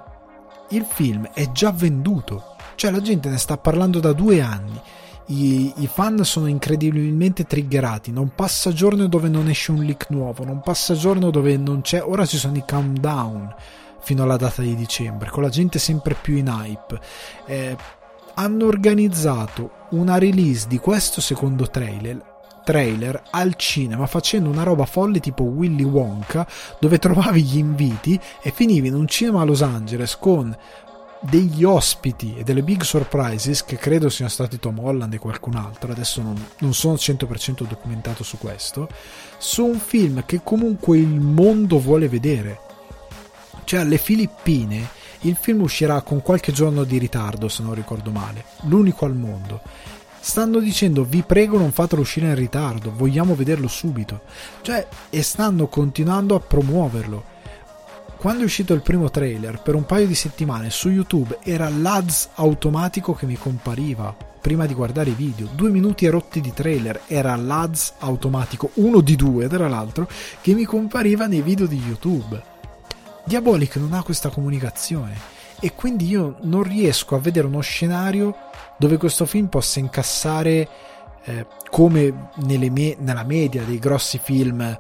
il film è già venduto. Cioè la gente ne sta parlando da due anni I, I, fan sono incredibilmente triggerati. Non passa giorno dove non esce un leak nuovo, non passa giorno dove non c'è. Ora ci sono i countdown fino alla data di dicembre, con la gente sempre più in hype. Eh, hanno organizzato una release di questo secondo trailer trailer al cinema facendo una roba folle tipo Willy Wonka dove trovavi gli inviti e finivi in un cinema a Los Angeles con degli ospiti e delle big surprises che credo siano stati Tom Holland e qualcun altro adesso non, non sono 100% documentato su questo su un film che comunque il mondo vuole vedere cioè alle Filippine il film uscirà con qualche giorno di ritardo, se non ricordo male, l'unico al mondo. Stanno dicendo vi prego non fatelo uscire in ritardo, vogliamo vederlo subito. Cioè, e stanno continuando a promuoverlo. Quando è uscito il primo trailer, per un paio di settimane su YouTube era l'ADS automatico che mi compariva prima di guardare i video. Due minuti e rotti di trailer era l'ADS automatico, uno di due tra l'altro, che mi compariva nei video di YouTube Diabolic non ha questa comunicazione e quindi io non riesco a vedere uno scenario dove questo film possa incassare eh, come me- nella media dei grossi film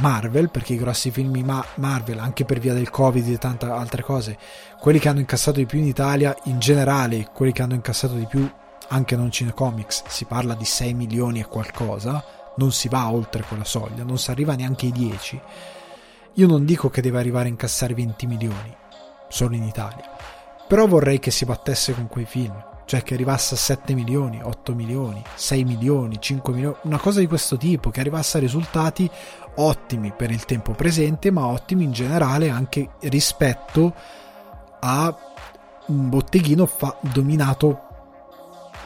Marvel, perché i grossi film ma- Marvel, anche per via del Covid e tante altre cose, quelli che hanno incassato di più in Italia, in generale, quelli che hanno incassato di più anche non cinecomics, si parla di 6 milioni e qualcosa, non si va oltre quella soglia, non si arriva neanche ai 10 io non dico che deve arrivare a incassare 20 milioni, solo in Italia, però vorrei che si battesse con quei film, cioè che arrivasse a 7 milioni, 8 milioni, 6 milioni, 5 milioni, una cosa di questo tipo, che arrivasse a risultati ottimi per il tempo presente, ma ottimi in generale anche rispetto a un botteghino fa- dominato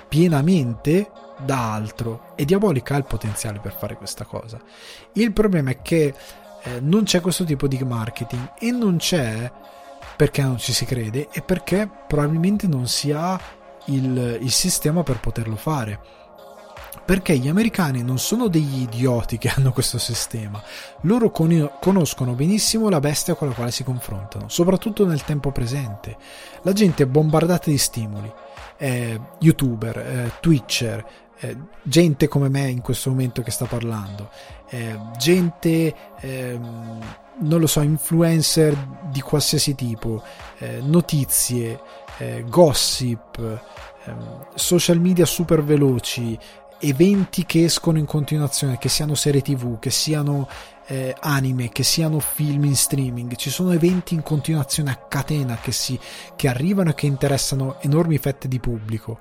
pienamente da altro e Diabolica ha il potenziale per fare questa cosa. Il problema è che eh, non c'è questo tipo di marketing e non c'è perché non ci si crede e perché probabilmente non si ha il, il sistema per poterlo fare perché gli americani non sono degli idioti che hanno questo sistema, loro con- conoscono benissimo la bestia con la quale si confrontano, soprattutto nel tempo presente. La gente è bombardata di stimoli, eh, youtuber, eh, twitcher, eh, gente come me in questo momento che sta parlando, gente, eh, non lo so, influencer di qualsiasi tipo, notizie, gossip, ehm, social media super veloci, eventi che escono in continuazione, che siano serie tv, che siano eh, anime, che siano film in streaming, ci sono eventi in continuazione a catena che, si, che arrivano e che interessano enormi fette di pubblico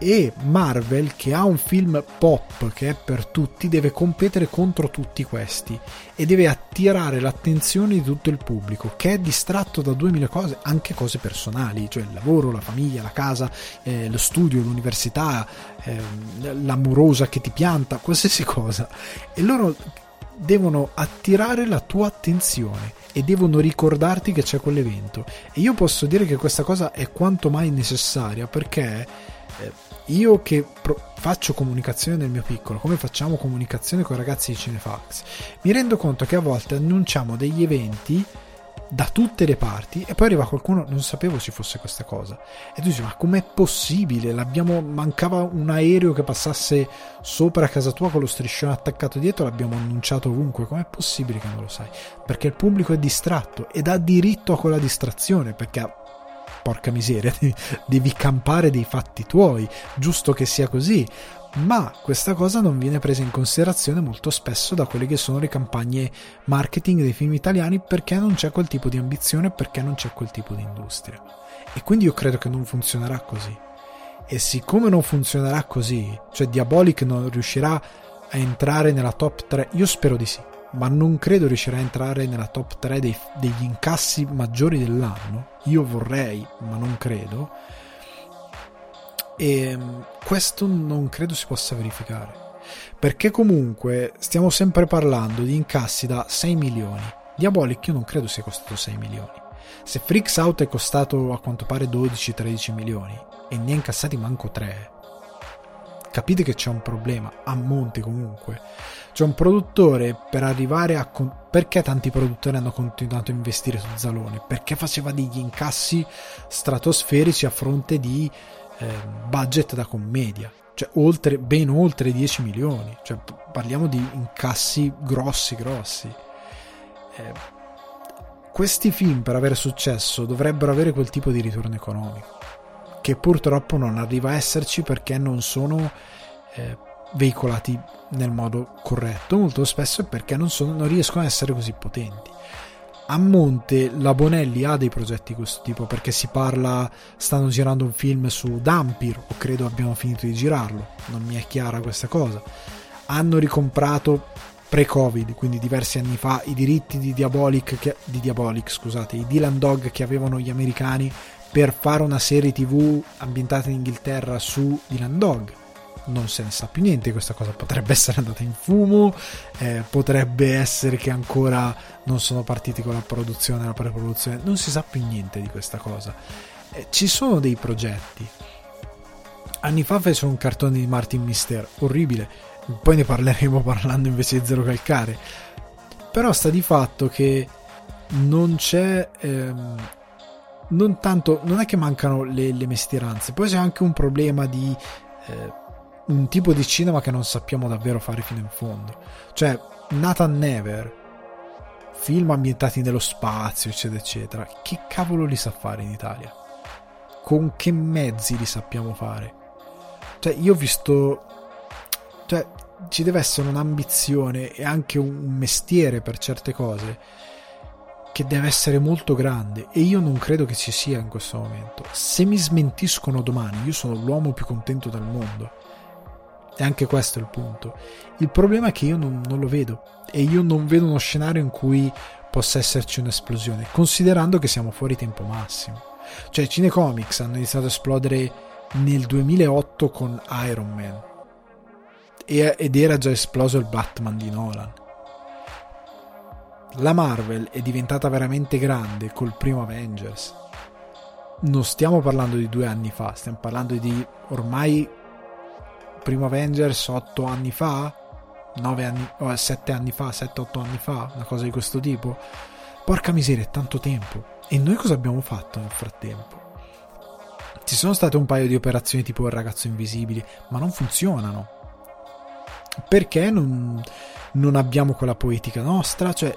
e Marvel che ha un film pop che è per tutti deve competere contro tutti questi e deve attirare l'attenzione di tutto il pubblico che è distratto da 2000 cose anche cose personali cioè il lavoro, la famiglia, la casa eh, lo studio, l'università eh, l'amorosa che ti pianta qualsiasi cosa. E loro devono attirare la tua attenzione e devono ricordarti che c'è quell'evento. E io posso dire che questa cosa è quanto mai necessaria perché eh, io che pro- faccio comunicazione nel mio piccolo, come facciamo comunicazione con i ragazzi di Cinefax, mi rendo conto che a volte annunciamo degli eventi da tutte le parti e poi arriva qualcuno non sapevo ci fosse questa cosa e tu dici ma com'è possibile? L'abbiamo mancava un aereo che passasse sopra casa tua con lo striscione attaccato dietro l'abbiamo annunciato ovunque com'è possibile che non lo sai? Perché il pubblico è distratto ed ha diritto a quella distrazione perché porca miseria, devi campare dei fatti tuoi, giusto che sia così. Ma questa cosa non viene presa in considerazione molto spesso da quelle che sono le campagne marketing dei film italiani perché non c'è quel tipo di ambizione, perché non c'è quel tipo di industria. E quindi io credo che non funzionerà così. E siccome non funzionerà così, cioè Diabolic non riuscirà a entrare nella top 3, io spero di sì ma non credo riuscirà a entrare nella top 3 dei, degli incassi maggiori dell'anno. Io vorrei, ma non credo. E ehm, questo non credo si possa verificare. Perché comunque stiamo sempre parlando di incassi da 6 milioni. Diabolic io non credo sia costato 6 milioni. Se Freaks Out è costato a quanto pare 12-13 milioni e ne ha incassati manco 3, capite che c'è un problema a monte comunque c'è un produttore per arrivare a con- perché tanti produttori hanno continuato a investire su Zalone? Perché faceva degli incassi stratosferici a fronte di eh, budget da commedia. Cioè oltre, ben oltre 10 milioni, cioè parliamo di incassi grossi grossi. Eh, questi film per avere successo dovrebbero avere quel tipo di ritorno economico, che purtroppo non arriva a esserci perché non sono eh, veicolati nel modo corretto, molto spesso perché non, sono, non riescono a essere così potenti a monte la Bonelli ha dei progetti di questo tipo perché si parla, stanno girando un film su Dampir o credo abbiano finito di girarlo, non mi è chiara questa cosa. Hanno ricomprato pre-Covid, quindi diversi anni fa, i diritti di Diabolic, che, di Diabolic scusate, i Dylan Dog che avevano gli americani per fare una serie tv ambientata in Inghilterra su Dylan Dog non se ne sa più niente, questa cosa potrebbe essere andata in fumo, eh, potrebbe essere che ancora non sono partiti con la produzione, la pre-produzione, non si sa più niente di questa cosa. Eh, ci sono dei progetti. Anni fa fecero un cartone di Martin Mister, orribile, poi ne parleremo parlando invece di Zero Calcare, però sta di fatto che non c'è... Ehm, non tanto, non è che mancano le, le mestieranze, poi c'è anche un problema di eh, un tipo di cinema che non sappiamo davvero fare fino in fondo. Cioè, Nathan Never, film ambientati nello spazio, eccetera, eccetera, che cavolo li sa fare in Italia? Con che mezzi li sappiamo fare? Cioè, io ho visto... Cioè, ci deve essere un'ambizione e anche un mestiere per certe cose che deve essere molto grande e io non credo che ci sia in questo momento. Se mi smentiscono domani, io sono l'uomo più contento del mondo e anche questo è il punto. Il problema è che io non, non lo vedo e io non vedo uno scenario in cui possa esserci un'esplosione, considerando che siamo fuori tempo massimo. Cioè, i cinecomics hanno iniziato a esplodere nel 2008 con Iron Man ed era già esploso il Batman di Nolan. La Marvel è diventata veramente grande col primo Avengers. Non stiamo parlando di due anni fa, stiamo parlando di ormai primo Avengers 8 anni fa, 9 anni, oh, 7 anni fa, 7-8 anni fa, una cosa di questo tipo. Porca miseria, è tanto tempo. E noi cosa abbiamo fatto nel frattempo? Ci sono state un paio di operazioni tipo il ragazzo invisibile, ma non funzionano. Perché non, non abbiamo quella poetica nostra? Cioè,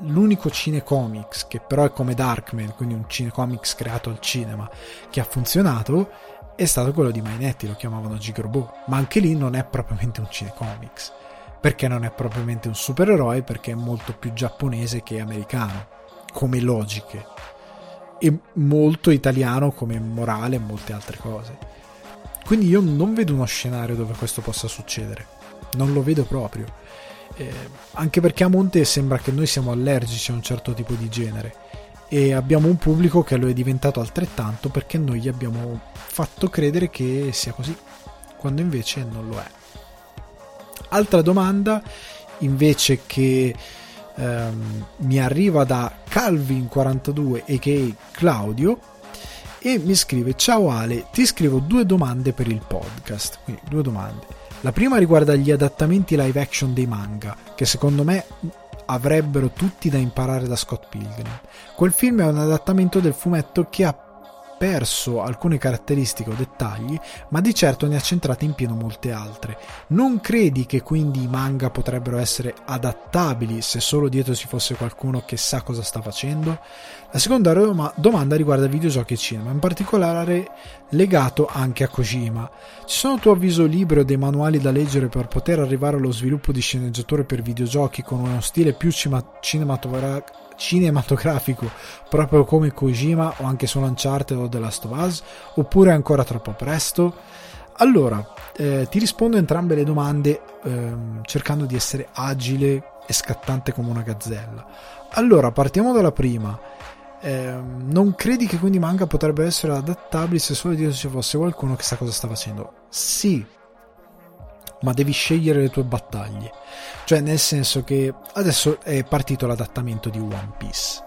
l'unico cinecomics che però è come Darkman, quindi un cinecomics creato al cinema, che ha funzionato è stato quello di Mainetti, lo chiamavano Gigrobot, ma anche lì non è propriamente un cinecomics, perché non è propriamente un supereroe, perché è molto più giapponese che americano, come logiche, e molto italiano come morale e molte altre cose. Quindi io non vedo uno scenario dove questo possa succedere, non lo vedo proprio. Eh, anche perché a monte sembra che noi siamo allergici a un certo tipo di genere e abbiamo un pubblico che lo è diventato altrettanto perché noi gli abbiamo fatto credere che sia così, quando invece non lo è. Altra domanda invece che ehm, mi arriva da Calvin42 a.k.a. Claudio e mi scrive ciao Ale ti scrivo due domande per il podcast quindi due domande la prima riguarda gli adattamenti live action dei manga che secondo me avrebbero tutti da imparare da Scott Pilgrim. Quel film è un adattamento del fumetto che ha perso alcune caratteristiche o dettagli, ma di certo ne ha centrate in pieno molte altre. Non credi che quindi i manga potrebbero essere adattabili se solo dietro ci fosse qualcuno che sa cosa sta facendo? La seconda domanda riguarda videogiochi e cinema, in particolare legato anche a Kojima. Ci sono a tuo avviso libri o dei manuali da leggere per poter arrivare allo sviluppo di sceneggiatore per videogiochi con uno stile più cinematografico cinematografico proprio come Kojima o anche solo Uncharted o The Last of Us oppure è ancora troppo presto? Allora, eh, ti rispondo a entrambe le domande ehm, cercando di essere agile e scattante come una gazzella. Allora, partiamo dalla prima. Eh, non credi che quindi manga potrebbero essere adattabili se solo dietro ci fosse qualcuno che sa cosa sta facendo? Sì, ma devi scegliere le tue battaglie. Cioè, nel senso che adesso è partito l'adattamento di One Piece.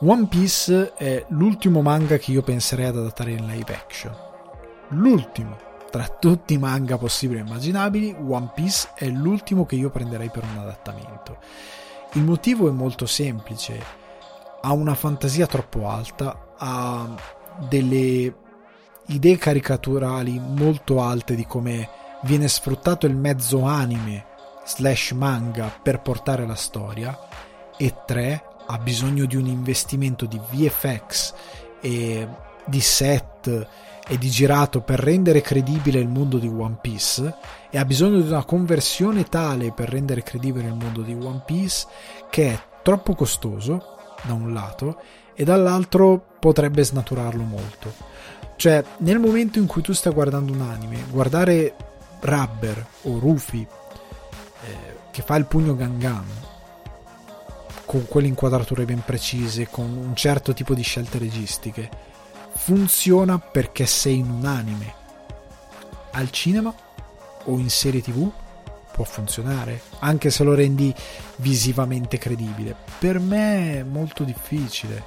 One Piece è l'ultimo manga che io penserei ad adattare in live action. L'ultimo. Tra tutti i manga possibili e immaginabili, One Piece è l'ultimo che io prenderei per un adattamento. Il motivo è molto semplice. Ha una fantasia troppo alta, ha delle idee caricaturali molto alte di come viene sfruttato il mezzo anime slash manga per portare la storia e 3 ha bisogno di un investimento di VFX e di set e di girato per rendere credibile il mondo di One Piece e ha bisogno di una conversione tale per rendere credibile il mondo di One Piece che è troppo costoso da un lato e dall'altro potrebbe snaturarlo molto. Cioè, nel momento in cui tu stai guardando un anime, guardare Rubber o Rufy eh, che fa il pugno Gangan con quelle inquadrature ben precise, con un certo tipo di scelte registiche, funziona perché sei in un anime. Al cinema o in serie tv può funzionare, anche se lo rendi visivamente credibile. Per me è molto difficile.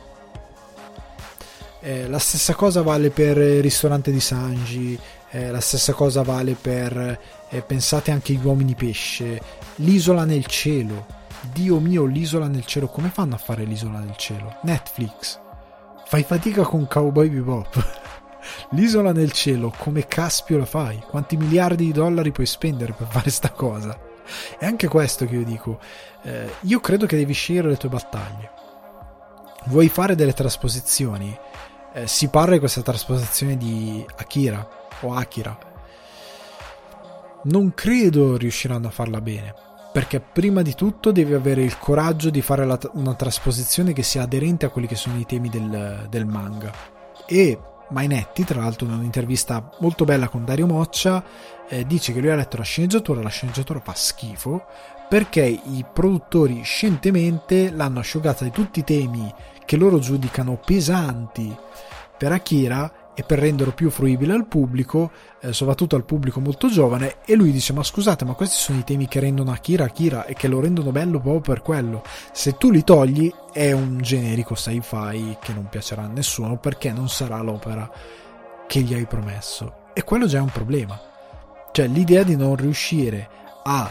Eh, la stessa cosa vale per il ristorante di Sanji, eh, la stessa cosa vale per, eh, pensate anche agli uomini pesce, l'isola nel cielo. Dio mio, l'isola nel cielo, come fanno a fare l'isola nel cielo? Netflix. Fai fatica con Cowboy Bebop. l'isola nel cielo, come caspio la fai? Quanti miliardi di dollari puoi spendere per fare sta cosa? È anche questo che io dico. Eh, io credo che devi scegliere le tue battaglie. Vuoi fare delle trasposizioni? Eh, si parla di questa trasposizione di Akira o Akira. Non credo riusciranno a farla bene perché prima di tutto devi avere il coraggio di fare la, una trasposizione che sia aderente a quelli che sono i temi del, del manga. E Mainetti, tra l'altro in un'intervista molto bella con Dario Moccia, eh, dice che lui ha letto la sceneggiatura, la sceneggiatura fa schifo, perché i produttori scientemente l'hanno asciugata di tutti i temi che loro giudicano pesanti per Akira e per renderlo più fruibile al pubblico, eh, soprattutto al pubblico molto giovane, e lui dice ma scusate ma questi sono i temi che rendono Akira Akira e che lo rendono bello proprio per quello, se tu li togli è un generico sci-fi che non piacerà a nessuno perché non sarà l'opera che gli hai promesso. E quello già è un problema, cioè l'idea di non riuscire a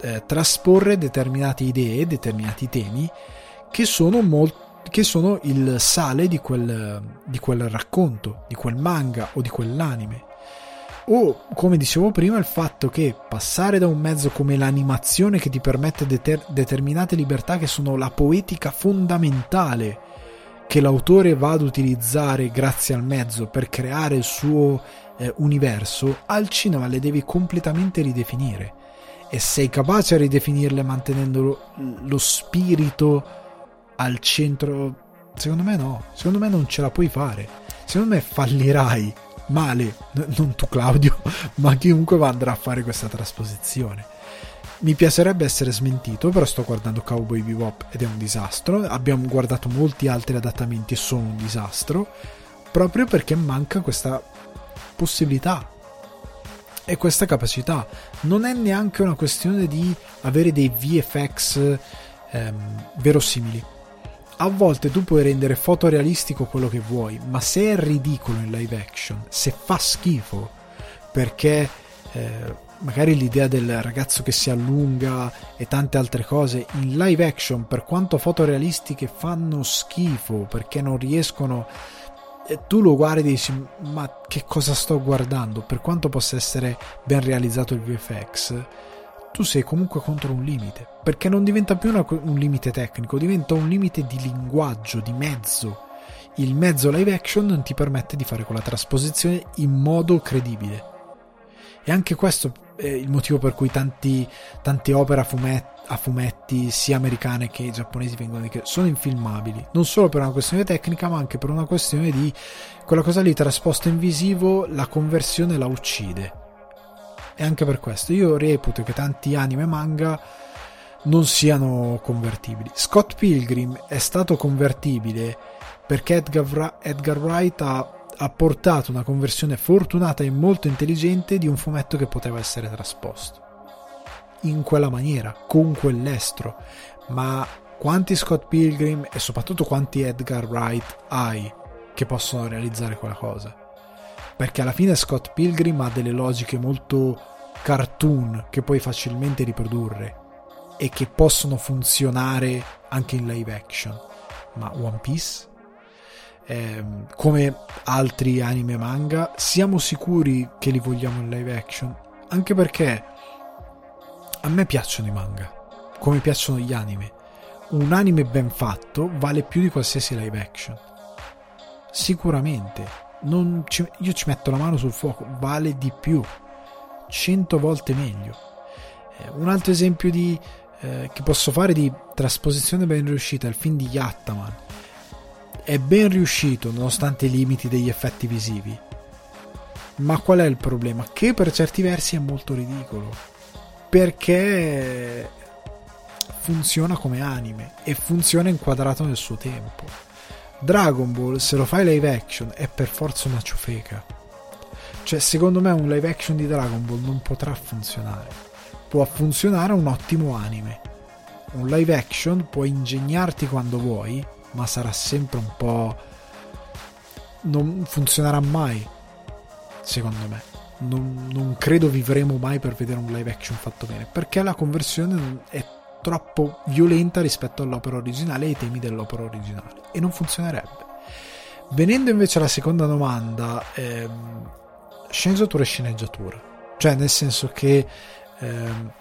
eh, trasporre determinate idee, determinati temi che sono molto che sono il sale di quel, di quel racconto, di quel manga o di quell'anime. O, come dicevo prima, il fatto che passare da un mezzo come l'animazione che ti permette deter- determinate libertà che sono la poetica fondamentale che l'autore va ad utilizzare grazie al mezzo per creare il suo eh, universo, al cinema le devi completamente ridefinire. E sei capace a ridefinirle mantenendo lo, lo spirito al centro. Secondo me no, secondo me non ce la puoi fare. Secondo me fallirai male, non tu Claudio, ma chiunque andrà a fare questa trasposizione. Mi piacerebbe essere smentito, però sto guardando Cowboy Bebop ed è un disastro. Abbiamo guardato molti altri adattamenti e sono un disastro, proprio perché manca questa possibilità e questa capacità. Non è neanche una questione di avere dei VFX ehm, verosimili a volte tu puoi rendere fotorealistico quello che vuoi, ma se è ridicolo in live action, se fa schifo, perché eh, magari l'idea del ragazzo che si allunga e tante altre cose in live action, per quanto fotorealistiche, fanno schifo perché non riescono. E tu lo guardi e dici: Ma che cosa sto guardando? Per quanto possa essere ben realizzato il VFX tu sei comunque contro un limite, perché non diventa più una, un limite tecnico, diventa un limite di linguaggio, di mezzo. Il mezzo live action non ti permette di fare quella trasposizione in modo credibile. E anche questo è il motivo per cui tanti, tante opere a fumetti, a fumetti, sia americane che giapponesi, vengono che sono infilmabili. Non solo per una questione tecnica, ma anche per una questione di quella cosa lì trasposta in visivo, la conversione la uccide e anche per questo io reputo che tanti anime e manga non siano convertibili. Scott Pilgrim è stato convertibile perché Edgar, Edgar Wright ha, ha portato una conversione fortunata e molto intelligente di un fumetto che poteva essere trasposto. In quella maniera, con quell'estro. Ma quanti Scott Pilgrim e soprattutto quanti Edgar Wright hai che possono realizzare quella cosa? Perché alla fine Scott Pilgrim ha delle logiche molto cartoon che puoi facilmente riprodurre e che possono funzionare anche in live action. Ma One Piece? eh, come altri anime manga, siamo sicuri che li vogliamo in live action, anche perché a me piacciono i manga, come piacciono gli anime. Un anime ben fatto vale più di qualsiasi live action. Sicuramente. Ci, io ci metto la mano sul fuoco, vale di più. Cento volte meglio. Eh, un altro esempio di, eh, che posso fare di trasposizione ben riuscita è il film di Yattaman è ben riuscito nonostante i limiti degli effetti visivi. Ma qual è il problema? Che per certi versi è molto ridicolo. Perché funziona come anime e funziona inquadrato nel suo tempo. Dragon Ball, se lo fai live action, è per forza una ciofeca. Cioè, secondo me un live action di Dragon Ball non potrà funzionare. Può funzionare un ottimo anime. Un live action puoi ingegnarti quando vuoi, ma sarà sempre un po'... non funzionerà mai, secondo me. Non, non, credo vivremo mai per vedere un live action fatto bene, perché la conversione è troppo violenta rispetto all'opera originale e ai temi dell'opera originale, e non funzionerebbe. Venendo invece alla seconda domanda, ehm, sceneggiatura e sceneggiatura, cioè nel senso che... Ehm,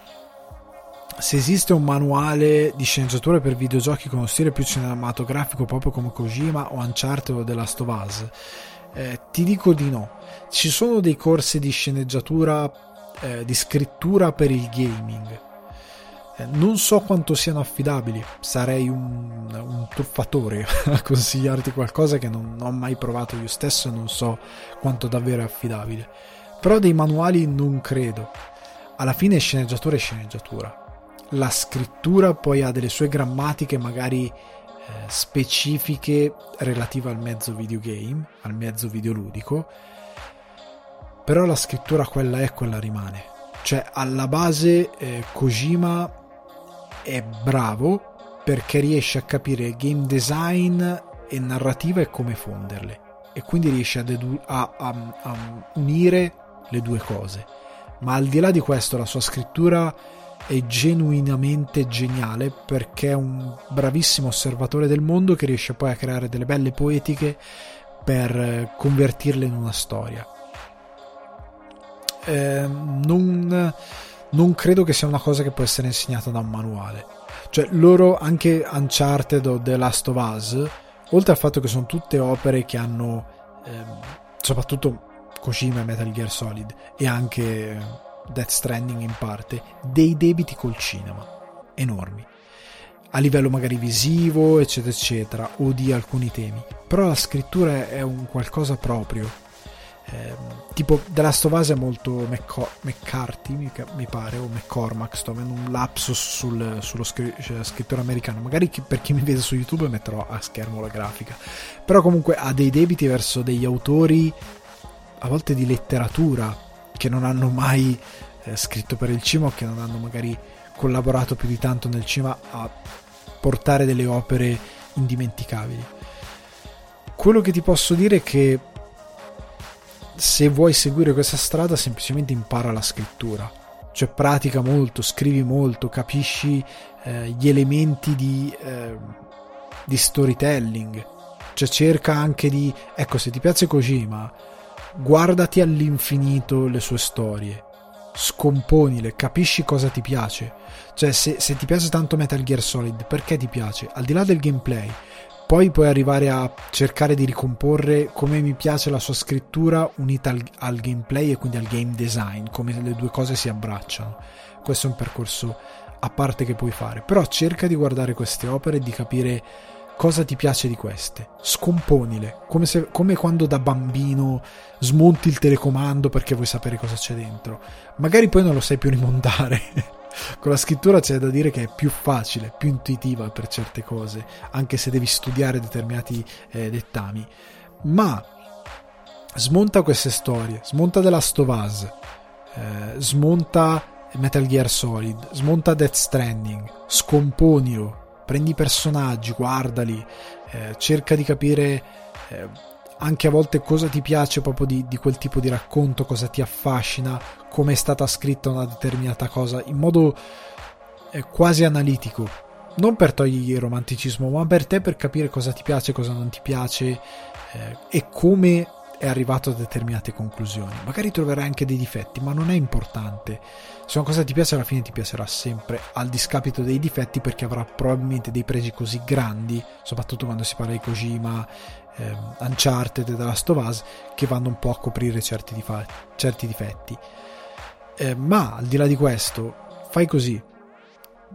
se esiste un manuale di sceneggiatura per videogiochi con uno stile più cinematografico proprio come Kojima o Uncharted o The Last of Us eh, ti dico di no. Ci sono dei corsi di sceneggiatura eh, di scrittura per il gaming non so quanto siano affidabili sarei un, un truffatore a consigliarti qualcosa che non, non ho mai provato io stesso e non so quanto davvero è affidabile. Però dei manuali non credo. Alla fine sceneggiatura è sceneggiatura. La scrittura poi ha delle sue grammatiche magari eh, specifiche relative al mezzo videogame, al mezzo videoludico, però la scrittura quella è, quella rimane. Cioè, alla base eh, Kojima è bravo perché riesce a capire game design e narrativa e come fonderle e quindi riesce a, dedu- a, a, a unire le due cose. Ma al di là di questo, la sua scrittura è genuinamente geniale perché è un bravissimo osservatore del mondo che riesce poi a creare delle belle poetiche per convertirle in una storia. Eh, non, non credo che sia una cosa che può essere insegnata da un manuale. Cioè, loro, anche Uncharted o The Last of Us, oltre al fatto che sono tutte opere che hanno, eh, soprattutto Kojima e Metal Gear Solid, e anche Death Stranding in parte, dei debiti col cinema. Enormi. A livello magari visivo eccetera eccetera o di alcuni temi. Però la scrittura è un qualcosa proprio eh, tipo The Last of Us è molto McCo- McCarthy mi, mi, pare o McCormack sto avendo un lapsus sul, sullo scr- cioè, scrittore americano magari chi, per chi mi vede su YouTube metterò a schermo la grafica però comunque ha dei debiti verso degli autori a volte di letteratura che non hanno mai eh, scritto per il cinema o che non hanno magari collaborato più di tanto nel cinema a portare delle opere indimenticabili. Quello che ti posso dire è che se vuoi seguire questa strada semplicemente impara la scrittura, cioè pratica molto, scrivi molto, capisci eh, gli elementi di, eh, di storytelling, cioè cerca anche di, ecco se ti piace Kojima, guardati all'infinito le sue storie, scomponile, capisci cosa ti piace. Cioè, se, se, ti piace tanto Metal Gear Solid, perché ti piace? Al di là del gameplay, poi puoi arrivare a cercare di ricomporre come mi piace la sua scrittura unita al, al gameplay e quindi al game design, come le due cose si abbracciano. Questo è un percorso a parte che puoi fare, però cerca di guardare queste opere e di capire cosa ti piace di queste, scomponile, come, se, come quando da bambino smonti il telecomando perché vuoi sapere cosa c'è dentro. Magari poi non lo sai più rimontare. Con la scrittura c'è da dire che è più facile, più intuitiva per certe cose, anche se devi studiare determinati eh, dettami. Ma smonta queste storie, smonta The Last of Us, eh, smonta Metal Gear Solid, smonta Death Stranding, scomponilo, prendi i personaggi, guardali, eh, cerca di capire eh, anche a volte cosa ti piace proprio di, di, quel tipo di racconto, cosa ti affascina, come è stata scritta una determinata cosa, in modo eh, quasi analitico. Non per togliergli il romanticismo, ma per te per capire cosa ti piace, cosa non ti piace, eh, e come è arrivato a determinate conclusioni. Magari troverai anche dei difetti, ma non è importante. Se una cosa ti piace, alla fine ti piacerà sempre, al discapito dei difetti, perché avrà probabilmente dei pregi così grandi, soprattutto quando si parla di Kojima, eh, Uncharted e The Last of Us, che vanno un po' a coprire certi, difa- certi difetti. Eh, ma al di là di questo, fai così.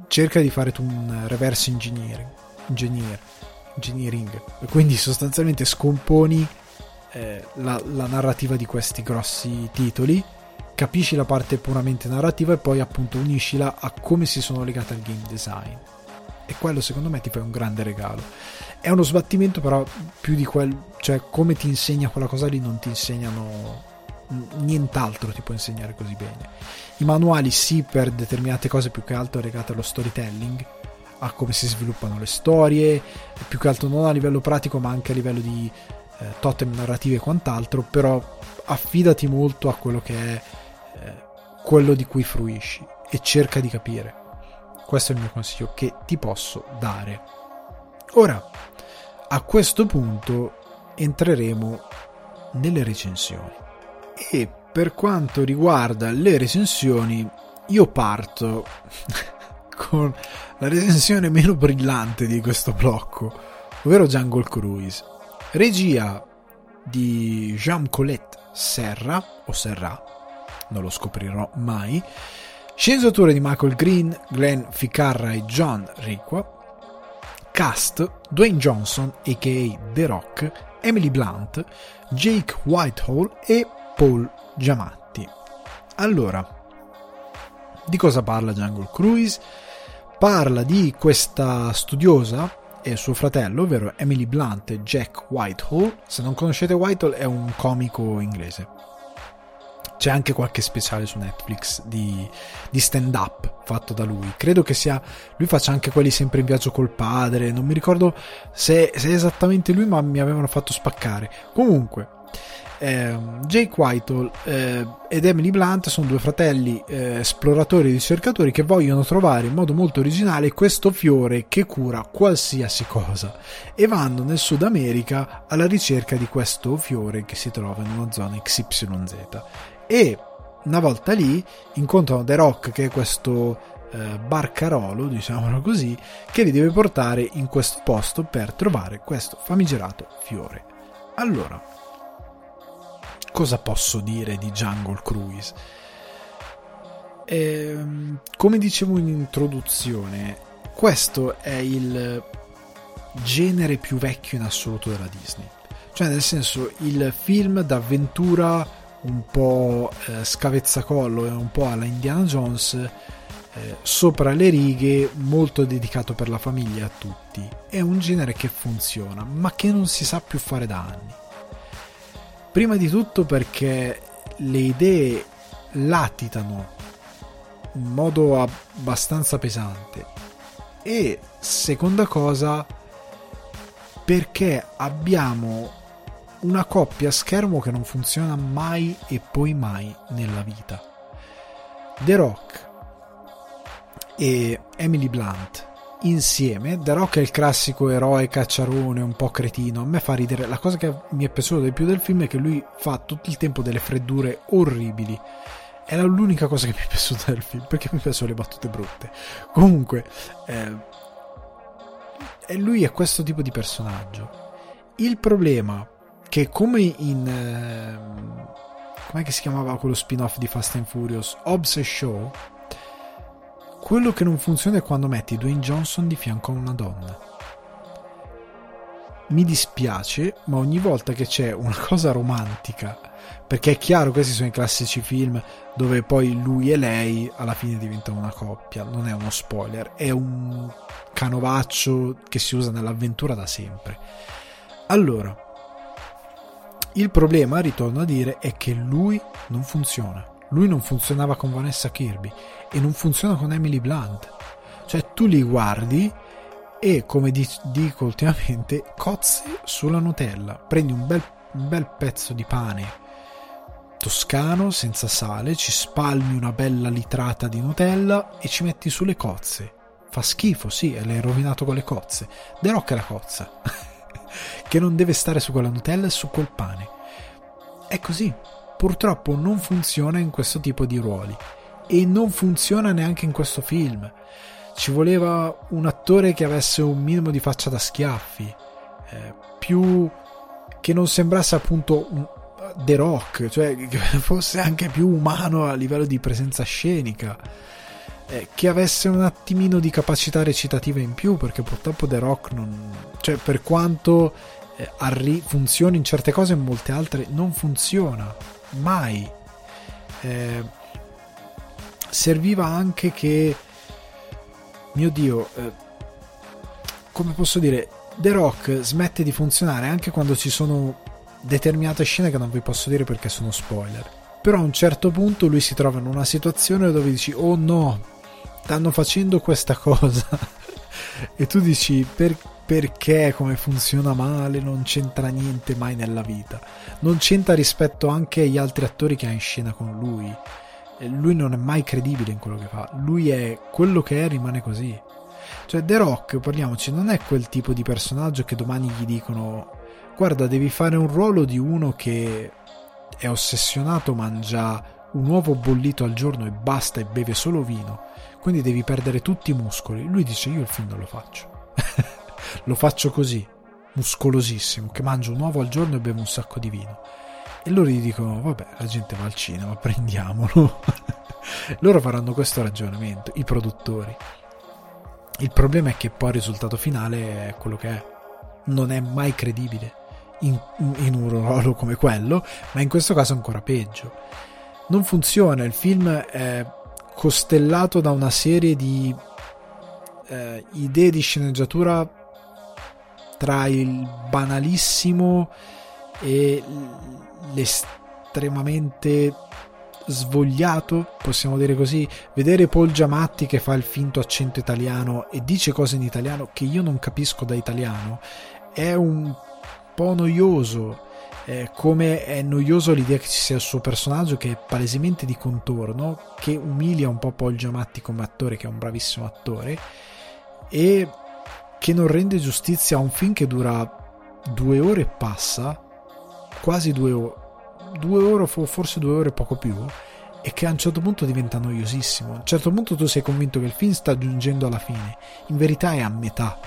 Cerca di fare tu un reverse engineering, engineer, engineering. Quindi sostanzialmente scomponi eh, la, la narrativa di questi grossi titoli capisci la parte puramente narrativa e poi appunto uniscila a come si sono legate al game design e quello secondo me ti fa un grande regalo. È uno sbattimento però più di quel cioè come ti insegna quella cosa lì non ti insegnano nient'altro ti può insegnare così bene. I manuali sì per determinate cose più che altro legate allo storytelling a come si sviluppano le storie più che altro non a livello pratico ma anche a livello di eh, totem narrativi e quant'altro però affidati molto a quello che è eh, quello di cui fruisci e cerca di capire questo è il mio consiglio che ti posso dare. Ora a questo punto entreremo nelle recensioni. E per quanto riguarda le recensioni io parto con la recensione meno brillante di questo blocco ovvero Jungle Cruise. Regia di Jean Colette Serra o Serra non lo scoprirò mai sceneggiature di Michael Green Glenn Ficarra e John Riqua Cast Dwayne Johnson a.k.a. The Rock, Emily Blunt, Jake Whitehall e Paul Giamatti. Allora, di cosa parla Jungle Cruise? Parla di questa studiosa e suo fratello, ovvero Emily Blunt e Jack Whitehall. Se non conoscete Whitehall è un comico inglese c'è anche qualche speciale su Netflix di, di stand up fatto da lui. Credo che sia. Lui faccia anche quelli sempre in viaggio col padre. Non mi ricordo se, se è esattamente lui, ma mi avevano fatto spaccare. Comunque. Eh, Jake Whitehall eh, ed Emily Blunt sono due fratelli eh, esploratori e ricercatori che vogliono trovare in modo molto originale questo fiore che cura qualsiasi cosa e vanno nel Sud America alla ricerca di questo fiore che si trova in una zona XYZ e una volta lì incontrano The Rock che è questo eh, barcarolo, diciamolo così, che li deve portare in questo posto per trovare questo famigerato fiore. Allora, cosa posso dire di Jungle Cruise? Eh, come dicevo in introduzione, questo è il genere più vecchio in assoluto della Disney. Cioè, nel senso, il film d'avventura un po' eh, scavezzacollo e un po' alla Indiana Jones, eh, sopra le righe, molto dedicato per la famiglia a tutti. È un genere che funziona, ma che non si sa più fare da anni. Prima di tutto perché le idee latitano in modo abbastanza pesante e seconda cosa perché abbiamo una coppia a schermo che non funziona mai e poi mai nella vita. The Rock e Emily Blunt insieme. The Rock è il classico eroe cacciarone, un po' cretino. A me fa ridere. La cosa che mi è piaciuta di più del film è che lui fa tutto il tempo delle freddure orribili. Era l'unica cosa che mi è piaciuta del film, perché mi piacciono le battute brutte. Comunque, eh, lui è questo tipo di personaggio. Il problema che come in... Eh, com'è si chiamava quello spin-off di Fast and Furious? Hobbs Show. Quello che non funziona è quando metti Dwayne Johnson di fianco a una donna. Mi dispiace, ma ogni volta che c'è una cosa romantica, perché è chiaro questi sono i classici film dove poi lui e lei alla fine diventano una coppia, non è uno spoiler, è un canovaccio che si usa nell'avventura da sempre. Allora, il problema, ritorno a dire, è che lui non funziona. Lui non funzionava con Vanessa Kirby e non funziona con Emily Blunt. Cioè tu li guardi e, come dico ultimamente, cozze sulla Nutella. Prendi un bel, un bel pezzo di pane toscano senza sale, ci spalmi una bella litrata di Nutella e ci metti sulle cozze. Fa schifo, sì, l'hai rovinato con le cozze. The Rock è la cozza. che non deve stare su quella Nutella e su quel pane. È così. Purtroppo non funziona in questo tipo di ruoli e non funziona neanche in questo film. Ci voleva un attore che avesse un minimo di faccia da schiaffi, eh, più che non sembrasse appunto un, The Rock, cioè che fosse anche più umano a livello di presenza scenica, eh, che avesse un attimino di capacità recitativa in più, perché purtroppo The Rock non... cioè per quanto eh, arri- funzioni in certe cose, in molte altre non funziona, mai. Eh, serviva anche che, mio Dio, eh, come posso dire, The Rock smette di funzionare anche quando ci sono determinate scene che non vi posso dire perché sono spoiler. Però a un certo punto lui si trova in una situazione dove dici: Oh no, stanno facendo questa cosa. e tu dici: per, perché, come funziona male, non c'entra niente mai nella vita. Non c'entra rispetto anche agli altri attori che ha in scena con lui. E lui non è mai credibile in quello che fa. Lui è quello che è, rimane così. Cioè, The Rock, parliamoci, non è quel tipo di personaggio che domani gli dicono guarda, devi fare un ruolo di uno che è ossessionato, mangia un uovo bollito al giorno e basta e beve solo vino, quindi devi perdere tutti i muscoli. Lui dice io il film non lo faccio. lo faccio così, muscolosissimo, che mangio un uovo al giorno e bevo un sacco di vino. E loro gli dicono, vabbè, la gente va al cinema, prendiamolo. loro faranno questo ragionamento, i produttori. Il problema è che poi il risultato finale è quello che è. Non è mai credibile in, in un ruolo come quello, ma in questo caso ancora peggio. Non funziona, il film è costellato da una serie di eh, idee di sceneggiatura tra il banalissimo e l'estremamente svogliato, possiamo dire così, vedere Paul Giamatti che fa il finto accento italiano e dice cose in italiano che io non capisco da italiano, è un po' noioso. Eh, come è noioso l'idea che ci sia il suo personaggio che è palesemente di contorno, che umilia un po' Paul Giamatti come attore, che è un bravissimo attore, e che non rende giustizia a un film che dura due ore e passa, quasi due ore, due ore forse due ore poco più, e che a un certo punto diventa noiosissimo. A un certo punto tu sei convinto che il film sta giungendo alla fine, in verità è a metà.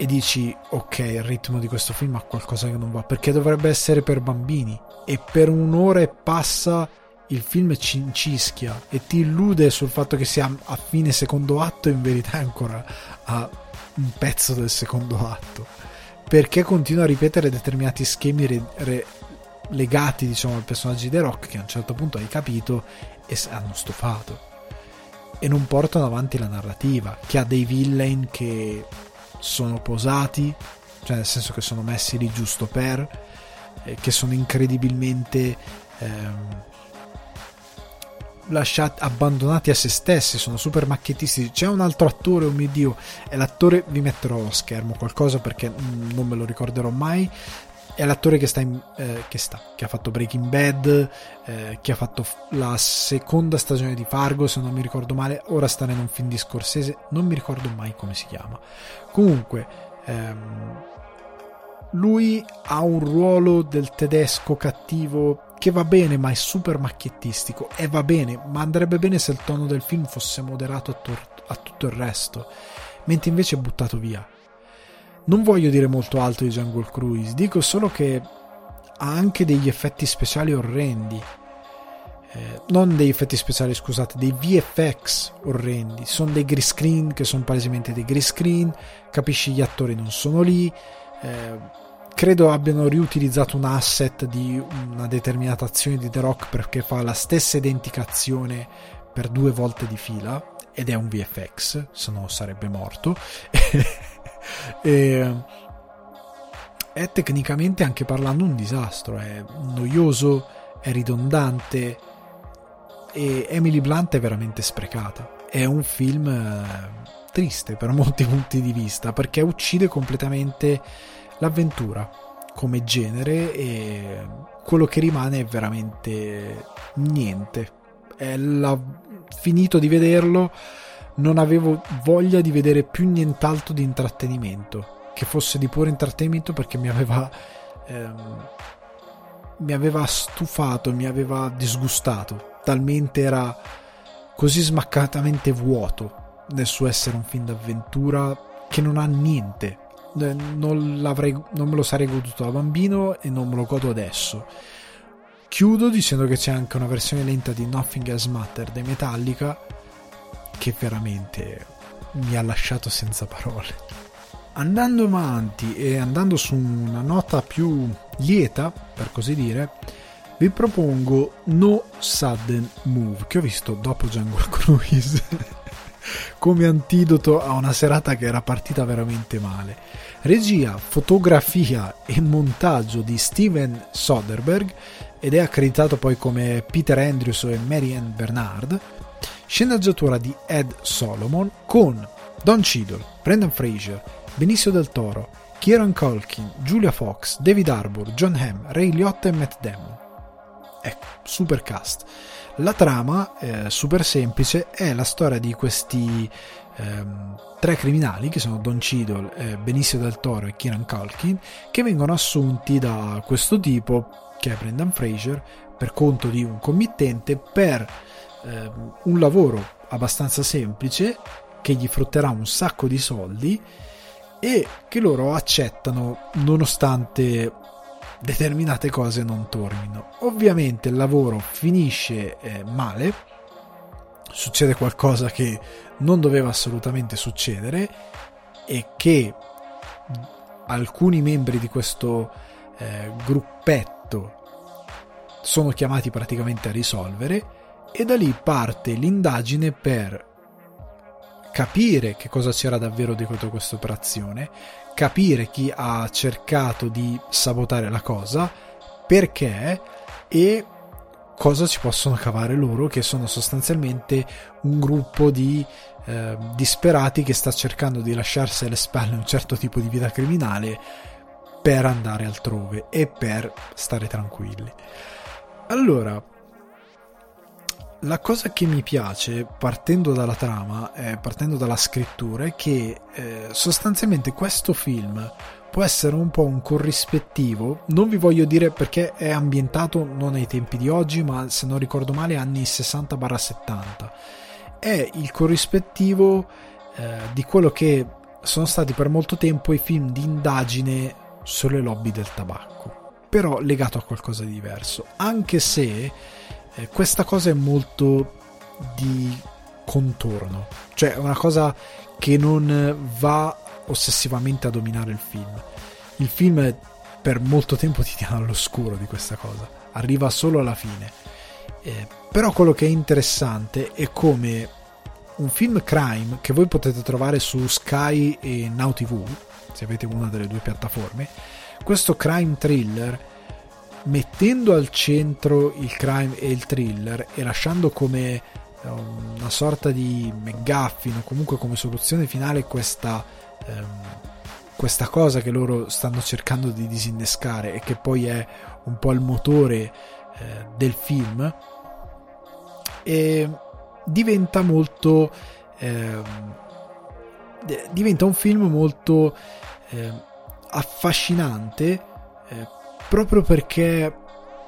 E dici ok il ritmo di questo film ha qualcosa che non va perché dovrebbe essere per bambini. E per un'ora e passa il film ci incischia e ti illude sul fatto che sia a fine secondo atto in verità è ancora a un pezzo del secondo atto. Perché continua a ripetere determinati schemi re, re, legati diciamo al personaggio di The Rock che a un certo punto hai capito e hanno stufato. E non portano avanti la narrativa che ha dei villain che sono posati, cioè nel senso che sono messi lì giusto per, eh, che sono incredibilmente ehm, lasciati, abbandonati a se stessi, sono super macchiettisti. C'è un altro attore, oh mio dio, è l'attore, vi metterò a schermo qualcosa perché non me lo ricorderò mai, è l'attore che sta, in, eh, che sta, che ha fatto Breaking Bad, eh, che ha fatto la seconda stagione di Fargo, se non mi ricordo male, ora sta in un film di Scorsese, non mi ricordo mai come si chiama. Comunque, ehm, lui ha un ruolo del tedesco cattivo che va bene, ma è super macchiettistico e va bene, ma andrebbe bene se il tono del film fosse moderato a, tor- a tutto il resto, mentre invece è buttato via non voglio dire molto alto di Jungle Cruise, dico solo che ha anche degli effetti speciali orrendi. Eh, non degli effetti speciali, scusate, dei VFX orrendi. Sono dei green screen che sono palesemente dei green screen, capisci gli attori non sono lì. Eh, credo abbiano riutilizzato un asset di una determinata azione di The Rock perché fa la stessa identica azione per due volte di fila ed è un VFX, se no sarebbe morto. e, è tecnicamente anche parlando un disastro, è noioso, è ridondante e Emily Blunt è veramente sprecata. È un film eh, triste per molti punti di vista perché uccide completamente l'avventura come genere e quello che rimane è veramente niente. È la... finito di vederlo non avevo voglia di vedere più nient'altro di intrattenimento che fosse di puro intrattenimento perché mi aveva ehm, mi aveva stufato, mi aveva disgustato, talmente era così smaccatamente vuoto nel suo essere un film d'avventura che non ha niente. Non, non me lo sarei goduto da bambino e non me lo godo adesso. Chiudo dicendo che c'è anche una versione lenta di Nothing Else Matter dei Metallica che veramente mi ha lasciato senza parole. Andando avanti e andando su una nota più lieta, per così dire, vi propongo No Sudden Move, che ho visto dopo Jungle Cruise, come antidoto a una serata che era partita veramente male. Regia, fotografia e montaggio di Steven Soderbergh ed è accreditato poi come Peter Andrews e Marianne Bernard. Sceneggiatura di Ed Solomon con Don Cheadle, Brendan Fraser, Benicio del Toro, Kieran Culkin, Julia Fox, David Harbour, John Hamm, Ray Liotta e Matt Damon. Ecco, super cast. La trama, eh, super semplice, è la storia di questi ehm, tre criminali, che sono Don Cheadle, eh, Benicio del Toro e Kieran Culkin, che vengono assunti da questo tipo, che è Brendan Fraser, per conto di un committente, per ehm, un lavoro abbastanza semplice, che gli frutterà un sacco di soldi, e che loro accettano nonostante determinate cose non tornino. Ovviamente il lavoro finisce eh, male, succede qualcosa che non doveva assolutamente succedere e che alcuni membri di questo eh, gruppetto sono chiamati praticamente a risolvere e da lì parte l'indagine per capire che cosa c'era davvero dietro questa operazione, capire chi ha cercato di sabotare la cosa, perché e cosa ci possono cavare loro, che sono sostanzialmente un gruppo di eh, disperati che sta cercando di lasciarsi alle spalle un certo tipo di vita criminale per andare altrove e per stare tranquilli. Allora, la cosa che mi piace, partendo dalla trama, eh, partendo dalla scrittura, è che eh, sostanzialmente questo film può essere un po' un corrispettivo, non vi voglio dire perché è ambientato non ai tempi di oggi, ma se non ricordo male anni 60-70. È il corrispettivo eh, di quello che sono stati per molto tempo i film di indagine sulle lobby del tabacco, però legato a qualcosa di diverso, anche se eh, questa cosa è molto di contorno, cioè è una cosa che non va ossessivamente a dominare il film. Il film per molto tempo ti tiene all'oscuro di questa cosa, arriva solo alla fine. Eh, però quello che è interessante è come un film crime che voi potete trovare su Sky e Now TV, se avete una delle due piattaforme, questo crime thriller mettendo al centro il crime e il thriller e lasciando come eh, una sorta di McGuffin o comunque come soluzione finale questa, ehm, questa cosa che loro stanno cercando di disinnescare e che poi è un po' il motore eh, del film e diventa molto eh, diventa un film molto eh, affascinante eh, proprio perché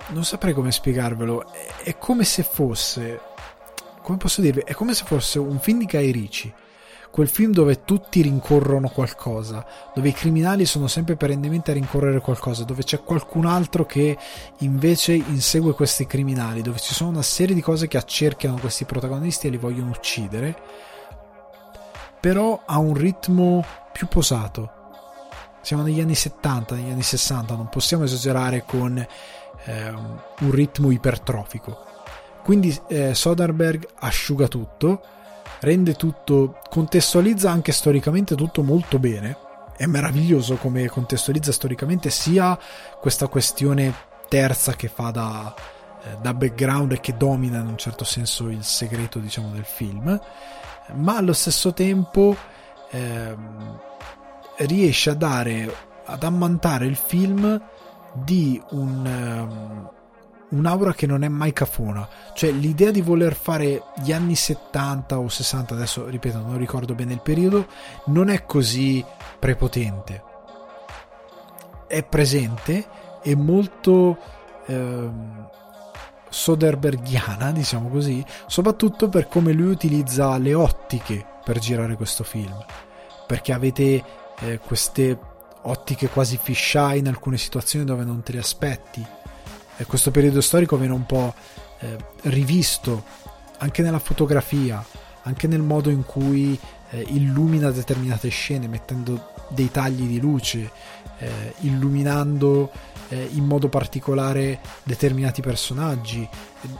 non saprei come spiegarvelo. È, come se fosse, come posso dirvi, è come se fosse un film di Guy Ricci. Quel film dove tutti rincorrono qualcosa, dove i criminali sono sempre perennemente a rincorrere qualcosa, dove c'è qualcun altro che invece insegue questi criminali, dove ci sono una serie di cose che accerchiano questi protagonisti e li vogliono uccidere, però ha un ritmo più posato, siamo negli anni 70, negli anni 60, non possiamo esagerare con eh, un ritmo ipertrofico. Quindi eh, Soderbergh asciuga tutto, rende tutto, contestualizza anche storicamente tutto molto bene. È meraviglioso come contestualizza storicamente sia questa questione terza che fa da, eh, da background e che domina in un certo senso il segreto diciamo del film, ma allo stesso tempo ehm, riesce a dare, ad ammantare il film di un, um, un'aura che non è mai cafona. Cioè l'idea di voler fare gli anni 70 o 60, adesso ripeto, non ricordo bene il periodo, non è così prepotente. è presente e molto ehm, Soderberghiana, diciamo così, soprattutto per come lui utilizza le ottiche per girare questo film. Perché avete eh, queste ottiche quasi fisheye in alcune situazioni dove non te le aspetti. Questo periodo storico viene un po' eh, rivisto anche nella fotografia, anche nel modo in cui eh, illumina determinate scene, mettendo dei tagli di luce, eh, illuminando eh, in modo particolare determinati personaggi,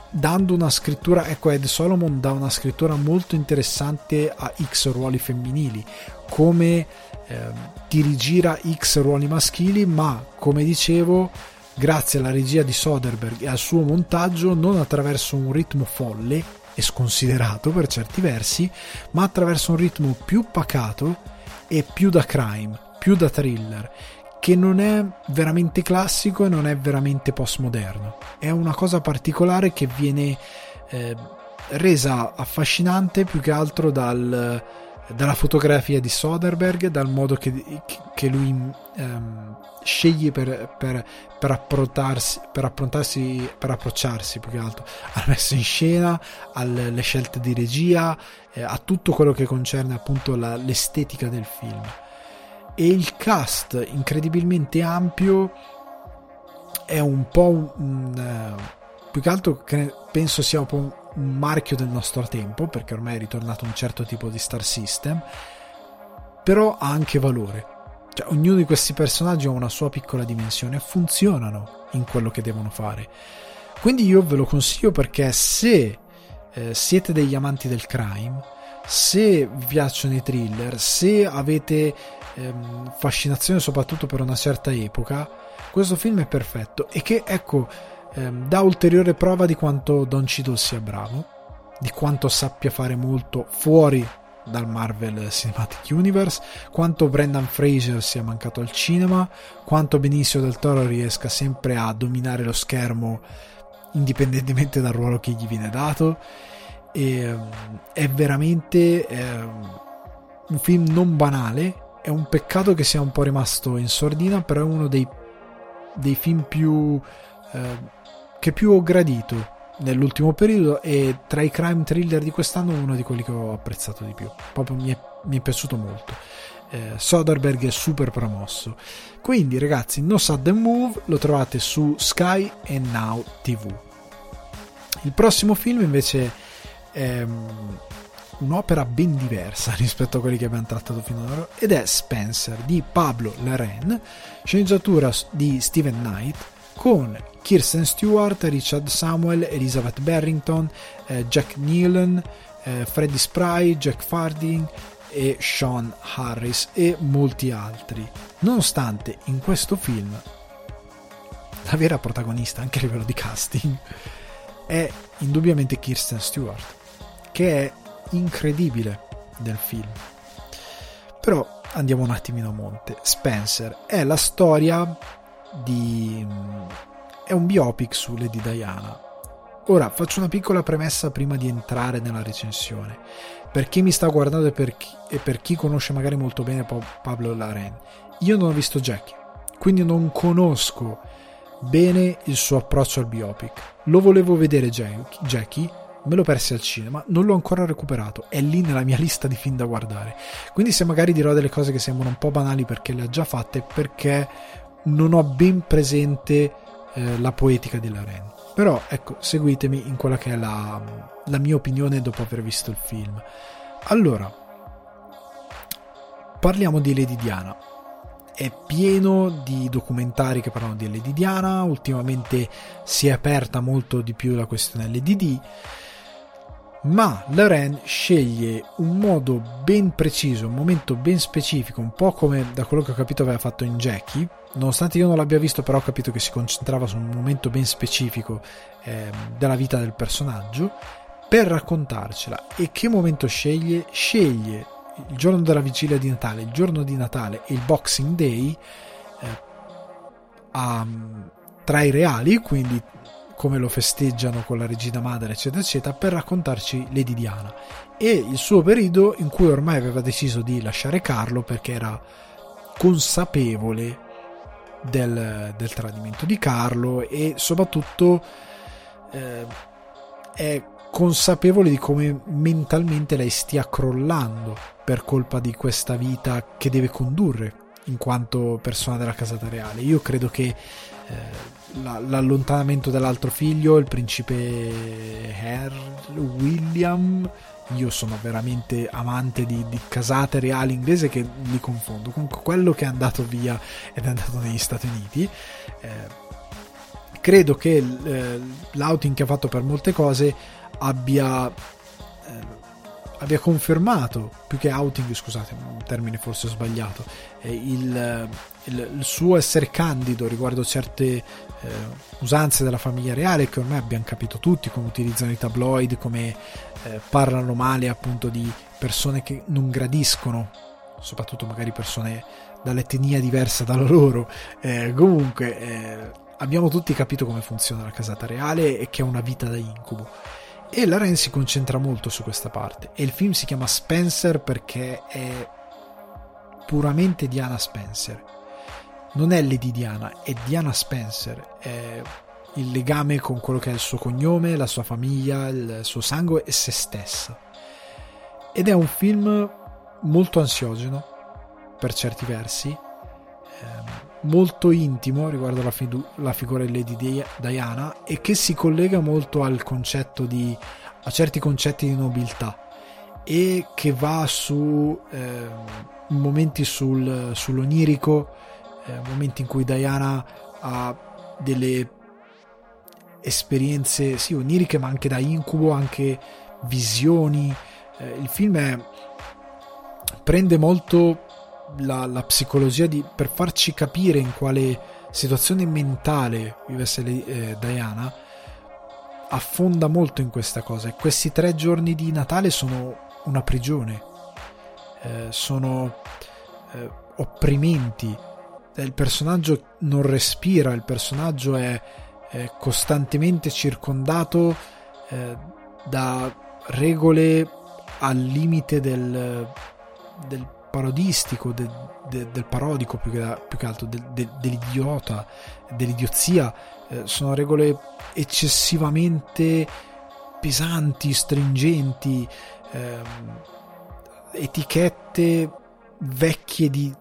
dando una scrittura, ecco Ed Solomon dà una scrittura molto interessante a X ruoli femminili, come ti rigira X ruoli maschili, ma come dicevo, grazie alla regia di Soderbergh e al suo montaggio, non attraverso un ritmo folle e sconsiderato per certi versi, ma attraverso un ritmo più pacato e più da crime, più da thriller, che non è veramente classico e non è veramente postmoderno. È una cosa particolare che viene eh, resa affascinante più che altro dal, dalla fotografia di Soderbergh, dal modo che, che lui ehm, sceglie per, per, per, approntarsi, per, approntarsi, per approcciarsi più che altro alla messa in scena, alle scelte di regia, eh, a tutto quello che concerne appunto la, l'estetica del film. E il cast incredibilmente ampio è un po' un, un uh, più che altro che penso sia un po' un, un marchio del nostro tempo perché ormai è ritornato un certo tipo di star system però ha anche valore cioè, ognuno di questi personaggi ha una sua piccola dimensione e funzionano in quello che devono fare. Quindi io ve lo consiglio perché se eh, siete degli amanti del crime se vi piacciono i thriller se avete ehm, fascinazione soprattutto per una certa epoca, questo film è perfetto. E che ecco ehm, dà ulteriore prova di quanto Don Cheadle sia bravo, di quanto sappia fare molto fuori dal Marvel Cinematic Universe, quanto Brendan Fraser sia mancato al cinema, quanto Benicio del Toro riesca sempre a dominare lo schermo indipendentemente dal ruolo che gli viene dato. E, ehm, è veramente eh, un film non banale è un peccato che sia un po' rimasto in sordina, però è uno dei, dei film più eh, che più ho gradito nell'ultimo periodo e tra i crime thriller di quest'anno uno di quelli che ho apprezzato di più. Proprio mi è, mi è piaciuto molto. Eh, Soderbergh è super promosso. Quindi ragazzi, No Sudden Move lo trovate su Sky e Now TV. Il prossimo film invece è un'opera ben diversa rispetto a quelli che abbiamo trattato finora ed è Spencer di Pablo Larraine, sceneggiatura di Steven Knight con Kirsten Stewart, Richard Samuel, Elizabeth Barrington, eh, Jack Nealon, eh, Freddie Spry, Jack Farding e Sean Harris e molti altri. Nonostante in questo film la vera protagonista anche a livello di casting è indubbiamente Kirsten Stewart, che è incredibile del film. Però andiamo un attimino a monte. Spencer è la storia di... è un biopic su Lady Diana. Ora faccio una piccola premessa prima di entrare nella recensione. Per chi mi sta guardando e per chi, e per chi conosce magari molto bene Pablo Laren, io non ho visto Jackie, quindi non conosco bene il suo approccio al biopic. Lo volevo vedere Jackie me lo persi al cinema, non l'ho ancora recuperato, è lì nella mia lista di film da guardare. Quindi se magari dirò delle cose che sembrano un po' banali perché le ha già fatte, perché non ho ben presente eh, la poetica di Laren. Però ecco, seguitemi in quella che è la, la mia opinione dopo aver visto il film. Allora, parliamo di Lady Diana è pieno di documentari che parlano di Lady Diana, ultimamente si è aperta molto di più la questione LDD ma Loren sceglie un modo ben preciso, un momento ben specifico, un po' come da quello che ho capito aveva fatto in Jackie, nonostante io non l'abbia visto però ho capito che si concentrava su un momento ben specifico eh, della vita del personaggio, per raccontarcela. E che momento sceglie? Sceglie il giorno della vigilia di Natale, il giorno di Natale e il Boxing Day eh, a, tra i reali, quindi come lo festeggiano con la regina madre, eccetera, eccetera, per raccontarci Lady Diana e il suo periodo in cui ormai aveva deciso di lasciare Carlo perché era consapevole del, del tradimento di Carlo e soprattutto eh, è consapevole di come mentalmente lei stia crollando per colpa di questa vita che deve condurre in quanto persona della casata reale. Io credo che eh, la, l'allontanamento dell'altro figlio, il principe Herr William, io sono veramente amante di, di, casate reali inglese che li confondo. Comunque quello che è andato via ed è andato negli Stati Uniti. Eh, credo che eh, l'outing che ha fatto per molte cose abbia, eh, abbia confermato, più che outing, scusate, un termine forse sbagliato, eh, il, il, il, suo essere candido riguardo certe eh, usanze della famiglia reale che ormai abbiamo capito tutti, come utilizzano i tabloid, come eh, parlano male appunto di persone che non gradiscono, soprattutto magari persone dall'etnia diversa dalla loro. Eh, comunque eh, abbiamo tutti capito come funziona la casata reale e che è una vita da incubo. E la Ren si concentra molto su questa parte. E il film si chiama Spencer perché è puramente Diana Spencer. Non è Lady Diana, è Diana Spencer. È il legame con quello che è il suo cognome, la sua famiglia, il suo sangue e se stessa. Ed è un film molto ansiogeno per certi versi, ehm, molto intimo riguardo la, fidu- la figura di Lady Diana e che si collega molto al concetto di a certi concetti di nobiltà e che va su eh, momenti sul, sull'onirico, eh, momenti in cui Diana ha delle esperienze sì oniriche ma anche da incubo, anche visioni. Eh, il film è, prende molto la, la psicologia di, per farci capire in quale situazione mentale vivesse eh, Diana affonda molto in questa cosa. E questi tre giorni di Natale sono una prigione. Eh, sono eh, opprimenti. Il personaggio non respira il personaggio è, è costantemente circondato eh, da regole al limite del, del parodistico, de, de, del parodico più che, più che altro, de, dell'idiota, dell'idiozia, eh, sono regole eccessivamente pesanti, stringenti, ehm, etichette vecchie di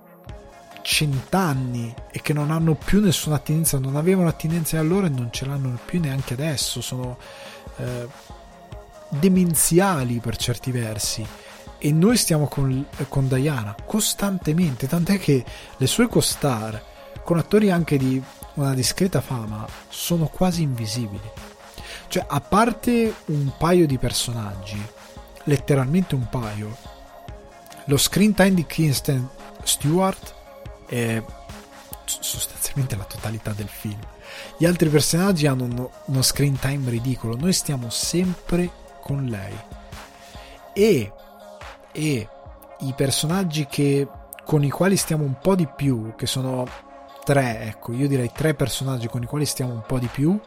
cent'anni e che non hanno più nessuna attinenza, non avevano attinenza allora e non ce l'hanno più neanche adesso, sono eh, demenziali per certi versi e noi stiamo con, con Diana costantemente, tant'è che le sue co-star, con attori anche di una discreta fama, sono quasi invisibili. Cioè, a parte un paio di personaggi, letteralmente un paio, lo screen time di Kristen Stewart è sostanzialmente la totalità del film. Gli altri personaggi hanno uno, uno screen time ridicolo, noi stiamo sempre con lei. E e i personaggi che, con i quali stiamo un po' di più, che sono tre, ecco, io direi tre personaggi con i quali stiamo un po' di più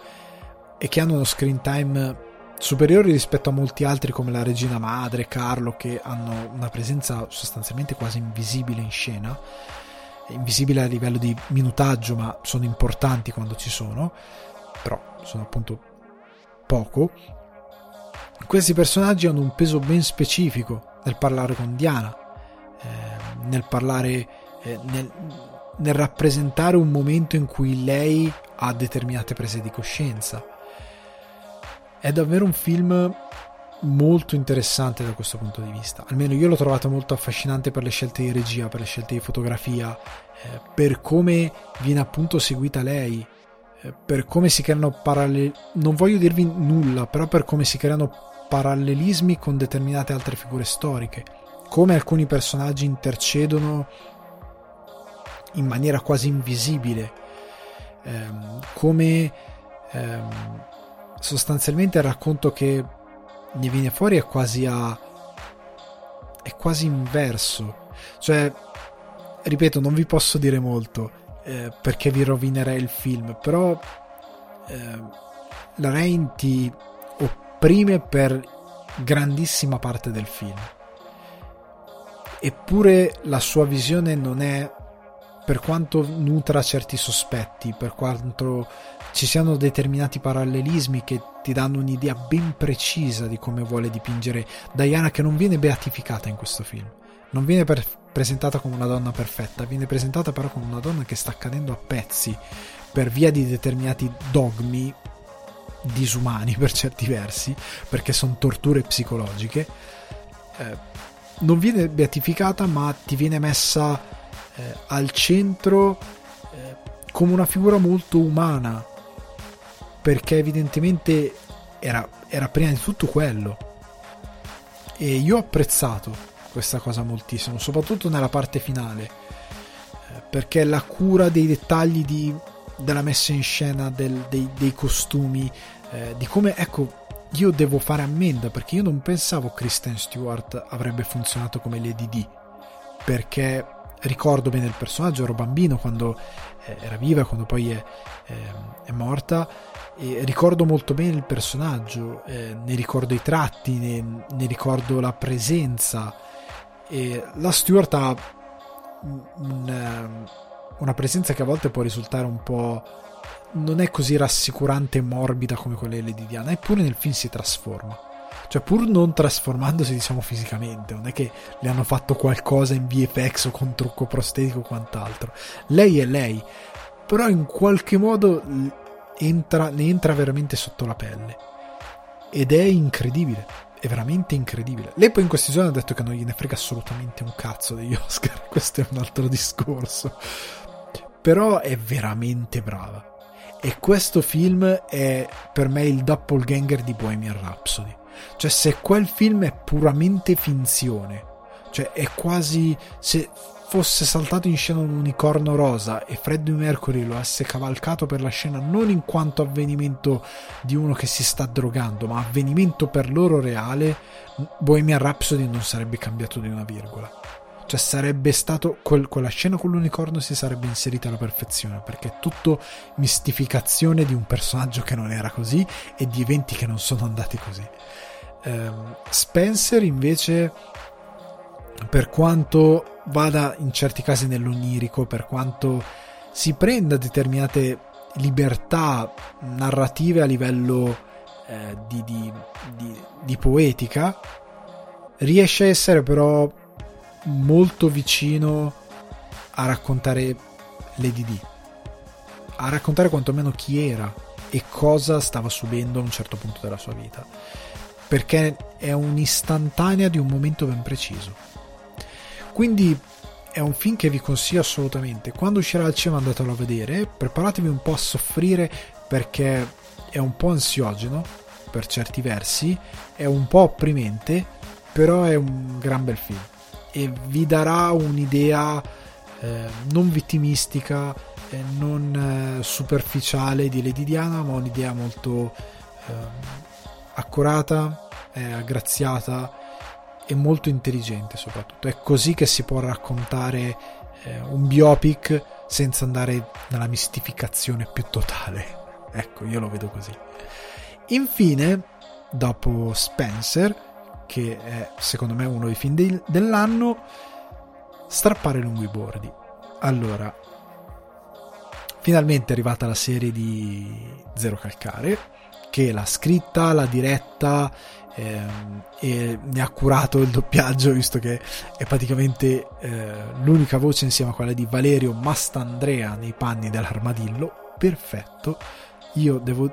e che hanno uno screen time superiore rispetto a molti altri come la regina madre, Carlo, che hanno una presenza sostanzialmente quasi invisibile in scena, invisibile a livello di minutaggio, ma sono importanti quando ci sono, però sono appunto poco. Questi personaggi hanno un peso ben specifico nel parlare con Diana, eh, nel parlare, eh, nel, nel rappresentare un momento in cui lei ha determinate prese di coscienza. È davvero un film molto interessante da questo punto di vista. Almeno io l'ho trovato molto affascinante per le scelte di regia, per le scelte di fotografia, eh, per come viene appunto seguita lei, eh, per come si creano paralleli. Non voglio dirvi nulla, però per come si creano parallelismi con determinate altre figure storiche, come alcuni personaggi intercedono in maniera quasi invisibile, ehm, come ehm, sostanzialmente il racconto che ne viene fuori è quasi a è quasi inverso, cioè ripeto non vi posso dire molto eh, perché vi rovinerei il film, però eh, la Rain ti opprime per grandissima parte del film. Eppure la sua visione non è per quanto nutra certi sospetti, per quanto ci siano determinati parallelismi che ti danno un'idea ben precisa di come vuole dipingere Diana, che non viene beatificata in questo film. Non viene per- presentata come una donna perfetta, viene presentata però come una donna che sta cadendo a pezzi per via di determinati dogmi disumani per certi versi, perché sono torture psicologiche. Eh, non viene beatificata, ma ti viene messa eh, al centro eh, come una figura molto umana, perché evidentemente era, era prima di tutto quello. E io ho apprezzato questa cosa moltissimo, soprattutto nella parte finale, eh, perché la cura dei dettagli di, della messa in scena del, dei, dei, costumi, eh, di come, ecco, io devo fare ammenda perché io non pensavo Kristen Stewart avrebbe funzionato come Lady D, perché ricordo bene il personaggio, ero bambino quando eh, era viva, quando poi è, è, è morta, e ricordo molto bene il personaggio, eh, ne ricordo i tratti, ne, ne ricordo la presenza. E la Stewart ha un, ehm, una presenza che a volte può risultare un po'. non è così rassicurante e morbida come quella di Lady Diana, eppure nel film si trasforma cioè, pur non trasformandosi, diciamo, fisicamente, non è che le hanno fatto qualcosa in VFX o con trucco prostetico o quant'altro. Lei è lei, però in qualche modo entra, ne entra veramente sotto la pelle. Ed è incredibile, è veramente incredibile. Lei poi in questi giorni ha detto che non gliene frega assolutamente un cazzo degli Oscar, questo è un altro discorso. Però è veramente brava. E questo film è per me il doppelganger di Bohemian Rhapsody. Cioè, se quel film è puramente finzione, cioè è quasi se fosse saltato in scena un unicorno rosa e Freddie Mercury lo avesse cavalcato per la scena non in quanto avvenimento di uno che si sta drogando, ma avvenimento per loro reale, Bohemian Rhapsody non sarebbe cambiato di una virgola. Cioè sarebbe stato quel, quella scena con l'unicorno si sarebbe inserita alla perfezione perché è tutto mistificazione di un personaggio che non era così e di eventi che non sono andati così. Um, Spencer invece per quanto vada in certi casi nell'onirico, per quanto si prenda determinate libertà narrative a livello eh, di, di, di, di poetica, riesce a essere però molto vicino a raccontare Lady D, a raccontare quantomeno chi era e cosa stava subendo a un certo punto della sua vita, perché è un'istantanea di un momento ben preciso quindi è un film che vi consiglio assolutamente. Quando uscirà al cinema andatelo a vedere, preparatevi un po' a soffrire perché è un po' ansiogeno per certi versi, è un po' opprimente, però è un gran bel film e vi darà un'idea eh, non vittimistica, eh, non eh, superficiale di Lady Diana, ma un'idea molto ehm, accurata, aggraziata e molto intelligente soprattutto. È così che si può raccontare eh, un biopic senza andare nella mistificazione più totale. Ecco, io lo vedo così. Infine, dopo Spencer, che è secondo me uno dei film de- dell'anno, strappare lungo i bordi. Allora, finalmente è arrivata la serie di Zero Calcare, che l'ha scritta, l'ha diretta eh, e ne ha curato il doppiaggio visto che è praticamente eh, l'unica voce insieme a quella di Valerio Mastandrea nei panni dell'armadillo. Perfetto. Io devo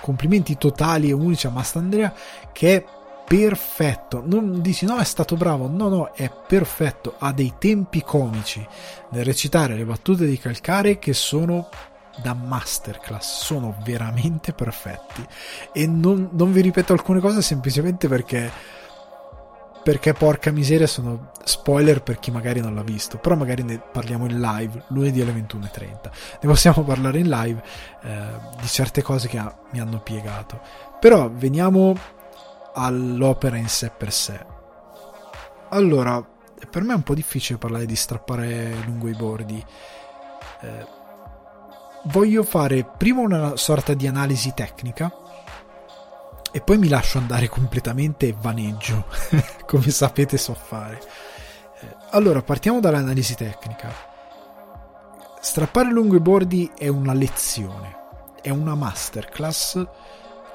complimenti totali e unici a Mastandrea che è perfetto. Non dici no è stato bravo. No no è perfetto. Ha dei tempi comici nel recitare le battute di Calcare che sono da masterclass, sono veramente perfetti. E non, non vi ripeto alcune cose semplicemente perché perché porca miseria sono spoiler per chi magari non l'ha visto però magari ne parliamo in live lunedì alle 21.30 ne possiamo parlare in live eh, di certe cose che ha, mi hanno piegato. Però veniamo all'opera in sé per sé. Allora per me è un po' difficile parlare di strappare lungo i bordi. Eh, voglio fare prima una sorta di analisi tecnica e poi mi lascio andare completamente e vaneggio, come sapete so fare. Eh, allora, partiamo dall'analisi tecnica. strappare lungo i bordi è una lezione, è una masterclass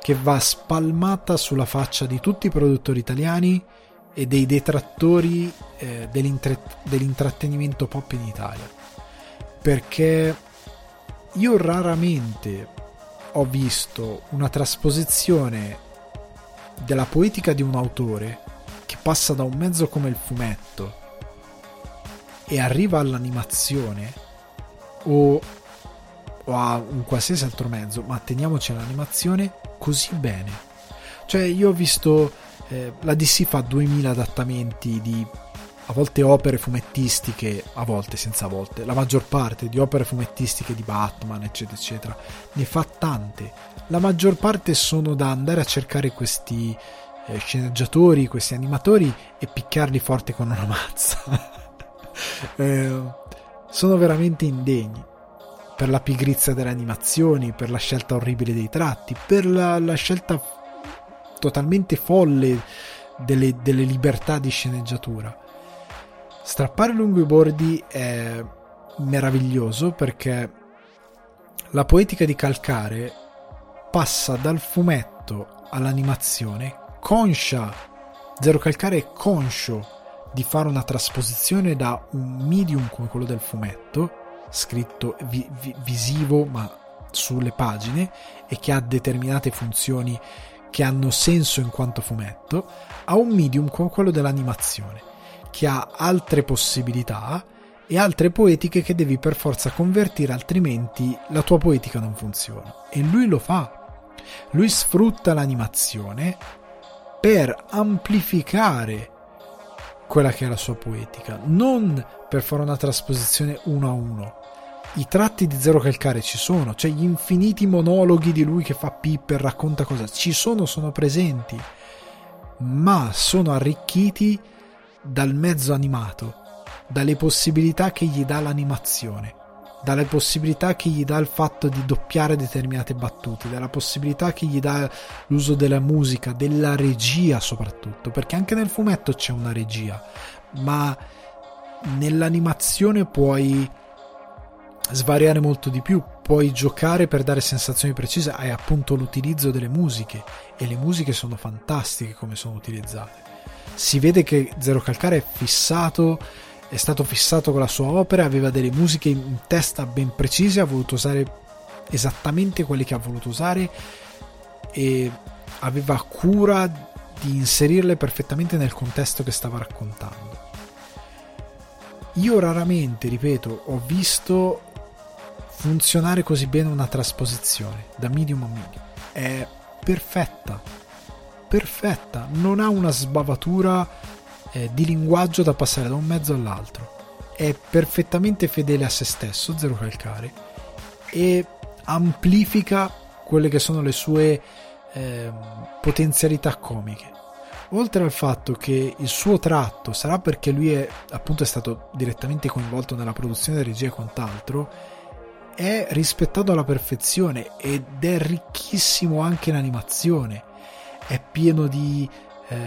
che va spalmata sulla faccia di tutti i produttori italiani e dei detrattori eh, dell'intrattenimento pop in Italia. Perché io raramente ho visto una trasposizione della poetica di un autore che passa da un mezzo come il fumetto e arriva all'animazione o, o a un qualsiasi altro mezzo, ma teniamoci all'animazione così bene. Cioè io ho visto eh, la DC fa 2000 adattamenti di a volte opere fumettistiche, a volte senza volte, la maggior parte di opere fumettistiche di Batman, eccetera, eccetera, ne fa tante. La maggior parte sono da andare a cercare questi eh, sceneggiatori, questi animatori e picchiarli forte con una mazza. eh, sono veramente indegni per la pigrizia delle animazioni, per la scelta orribile dei tratti, per la, la scelta totalmente folle delle, delle libertà di sceneggiatura Strappare lungo i bordi è meraviglioso perché la poetica di Calcare passa dal fumetto all'animazione, conscia, Zero Calcare è conscio di fare una trasposizione da un medium come quello del fumetto, scritto vi- vi- visivo ma sulle pagine e che ha determinate funzioni che hanno senso in quanto fumetto, a un medium come quello dell'animazione che ha altre possibilità e altre poetiche che devi per forza convertire, altrimenti la tua poetica non funziona. E lui lo fa. Lui sfrutta l'animazione per amplificare quella che è la sua poetica, non per fare una trasposizione uno a uno. I tratti di Zero Calcare ci sono, cioè gli infiniti monologhi di lui che fa Piper, racconta cosa, ci sono, sono presenti, ma sono arricchiti dal mezzo animato, dalle possibilità che gli dà l'animazione, dalle possibilità che gli dà il fatto di doppiare determinate battute, dalla possibilità che gli dà l'uso della musica, della regia soprattutto, perché anche nel fumetto c'è una regia, ma nell'animazione puoi svariare molto di più, puoi giocare per dare sensazioni precise, hai appunto l'utilizzo delle musiche e le musiche sono fantastiche come sono utilizzate si vede che Zero Calcare è fissato è stato fissato con la sua opera aveva delle musiche in testa ben precise ha voluto usare esattamente quelle che ha voluto usare e aveva cura di inserirle perfettamente nel contesto che stava raccontando. Io raramente ripeto ho visto funzionare così bene una trasposizione da medium a medium. È perfetta perfetta, non ha una sbavatura eh, di linguaggio da passare da un mezzo all'altro. È perfettamente fedele a se stesso, zero calcare, e amplifica quelle che sono le sue eh, potenzialità comiche. Oltre al fatto che il suo tratto sarà perché lui è appunto è stato direttamente coinvolto nella produzione regia e quant'altro, è rispettato alla perfezione ed è ricchissimo anche in animazione è pieno di eh,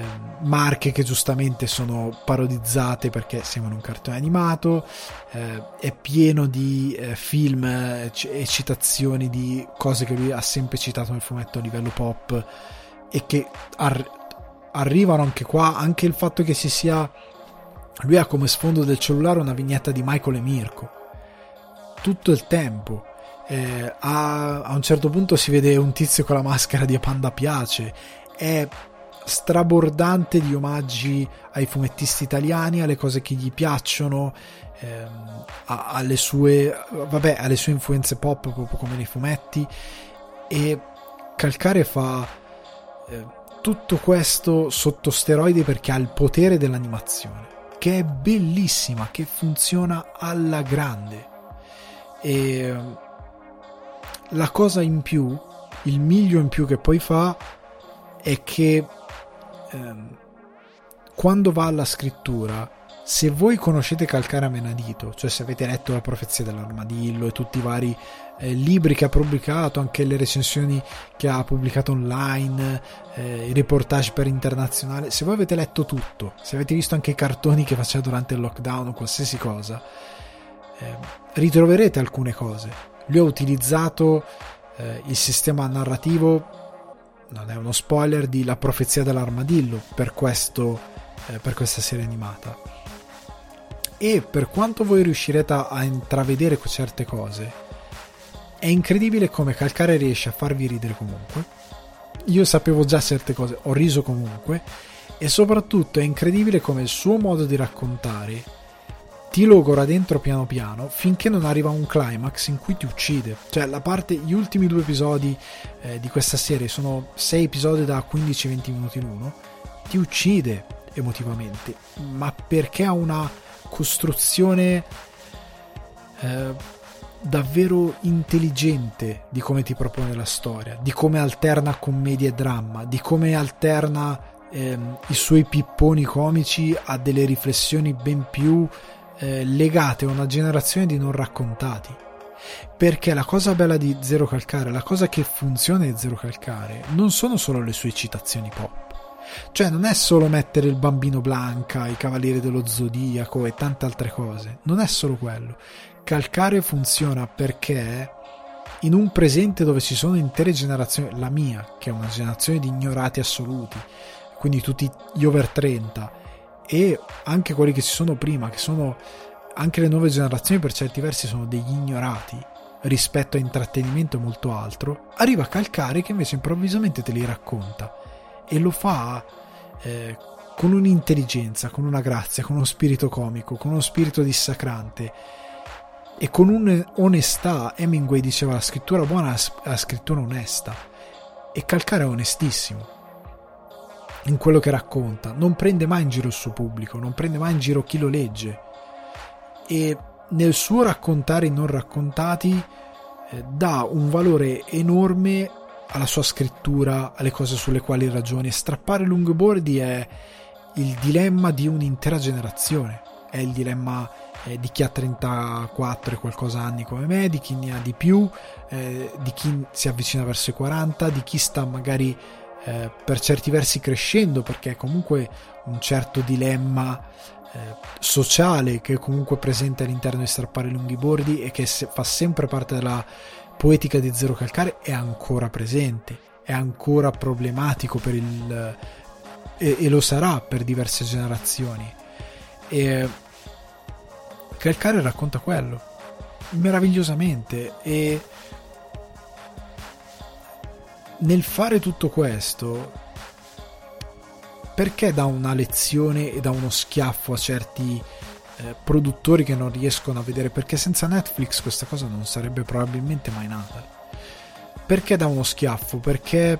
marche che giustamente sono parodizzate perché in un cartone animato, eh, è pieno di eh, film e citazioni di cose che lui ha sempre citato nel fumetto a livello pop e che ar- arrivano anche qua, anche il fatto che si sia lui ha come sfondo del cellulare una vignetta di Michael e Mirko. Tutto il tempo. Eh, a, a, un certo punto si vede un tizio con la maschera di Panda Piace è strabordante di omaggi ai fumettisti italiani, alle cose che gli piacciono, ehm, alle, sue, vabbè, alle sue influenze pop proprio come nei fumetti. E Calcare fa eh, tutto questo sotto steroidi perché ha il potere dell'animazione che è bellissima, che funziona alla grande. E la cosa in più, il miglio in più che poi fa è che ehm, quando va alla scrittura, se voi conoscete Calcara Menadito, cioè se avete letto la profezia dell'armadillo e tutti i vari eh, libri che ha pubblicato, anche le recensioni che ha pubblicato online, eh, i reportage per internazionale, se voi avete letto tutto, se avete visto anche i cartoni che faceva durante il lockdown o qualsiasi cosa, eh, ritroverete alcune cose. Lui ha utilizzato eh, il sistema narrativo, non è uno spoiler, di La profezia dell'armadillo per, questo, eh, per questa serie animata. E per quanto voi riuscirete a intravedere certe cose, è incredibile come Calcare riesce a farvi ridere comunque. Io sapevo già certe cose, ho riso comunque. E soprattutto è incredibile come il suo modo di raccontare ti logora dentro piano piano finché non arriva un climax in cui ti uccide. Cioè, la parte, gli ultimi due episodi eh, di questa serie sono sei episodi da 15-20 minuti in uno. Ti uccide emotivamente, ma perché ha una costruzione eh, davvero intelligente di come ti propone la storia, di come alterna commedia e dramma, di come alterna ehm, i suoi pipponi comici a delle riflessioni ben più eh, legate a una generazione di non raccontati. Perché la cosa bella di Zero Calcare, la cosa che funziona di Zero Calcare, non sono solo le sue citazioni pop. Cioè, non è solo mettere il bambino Blanca, i Cavalieri dello Zodiaco e tante altre cose. Non è solo quello. Calcare funziona perché in un presente dove ci sono intere generazioni, la mia, che è una generazione di ignorati assoluti, quindi tutti gli over 30, e anche quelli che ci sono prima, che sono anche le nuove generazioni per certi versi sono degli ignorati rispetto a intrattenimento e molto altro, arriva Calcare che invece improvvisamente te li racconta e lo fa eh, con un'intelligenza, con una grazia, con uno spirito comico, con uno spirito dissacrante e con un'onestà. Hemingway diceva la scrittura buona è la scrittura onesta. E Calcare è onestissimo in quello che racconta, non prende mai in giro il suo pubblico, non prende mai in giro chi lo legge e nel suo raccontare i non raccontati eh, dà un valore enorme alla sua scrittura, alle cose sulle quali ragioni. Strappare lungboardi è il dilemma di un'intera generazione, è il dilemma eh, di chi ha 34 e qualcosa anni come me, di chi ne ha di più, eh, di chi si avvicina verso i 40, di chi sta magari eh, per certi versi crescendo perché è comunque un certo dilemma eh, sociale che è comunque presente all'interno di strappare lunghi bordi e che se, fa sempre parte della poetica di Zero Calcare è ancora presente, è ancora problematico per il e, e lo sarà per diverse generazioni. E Calcare racconta quello meravigliosamente e nel fare tutto questo, perché dà una lezione e dà uno schiaffo a certi eh, produttori che non riescono a vedere? Perché senza Netflix questa cosa non sarebbe probabilmente mai nata. Perché dà uno schiaffo? Perché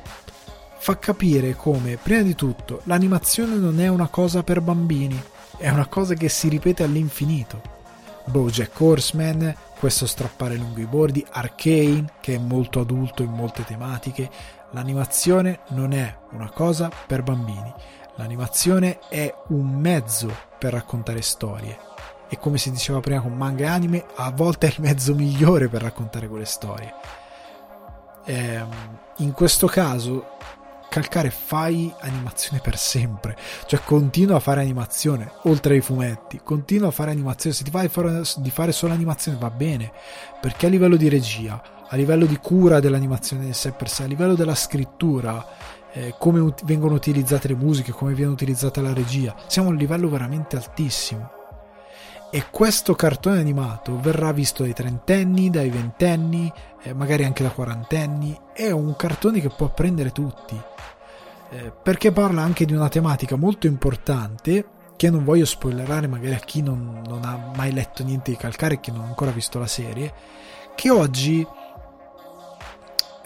fa capire come, prima di tutto, l'animazione non è una cosa per bambini, è una cosa che si ripete all'infinito. Bojack Horseman, questo strappare lungo i bordi, Arcane, che è molto adulto in molte tematiche. L'animazione non è una cosa per bambini, l'animazione è un mezzo per raccontare storie. E come si diceva prima con manga e anime, a volte è il mezzo migliore per raccontare quelle storie. Ehm, in questo caso calcare fai animazione per sempre, cioè continua a fare animazione oltre ai fumetti, continua a fare animazione, se ti vai di fare solo animazione va bene, perché a livello di regia, a livello di cura dell'animazione in sé per sé, a livello della scrittura, eh, come ut- vengono utilizzate le musiche, come viene utilizzata la regia, siamo a un livello veramente altissimo. E questo cartone animato verrà visto dai trentenni, dai ventenni, eh, magari anche da quarantenni. È un cartone che può prendere tutti eh, perché parla anche di una tematica molto importante che non voglio spoilerare magari a chi non, non ha mai letto niente di Calcare e che non ha ancora visto la serie, che oggi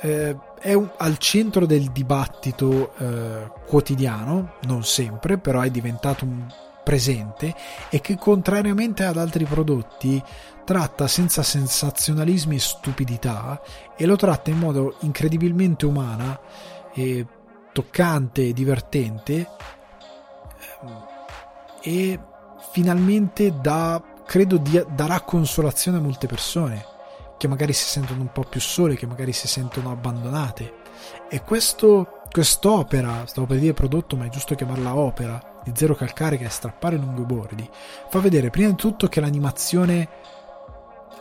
eh, è un, al centro del dibattito eh, quotidiano, non sempre, però è diventato un presente e che contrariamente ad altri prodotti tratta senza sensazionalismi e stupidità e lo tratta in modo incredibilmente umana e toccante e divertente ehm, e finalmente dà, credo dia, darà consolazione a molte persone che magari si sentono un po' più sole, che magari si sentono abbandonate. E questo, quest'opera, stavo per dire prodotto, ma è giusto chiamarla opera, di Zero Calcare che è strappare lungo i bordi, fa vedere prima di tutto che l'animazione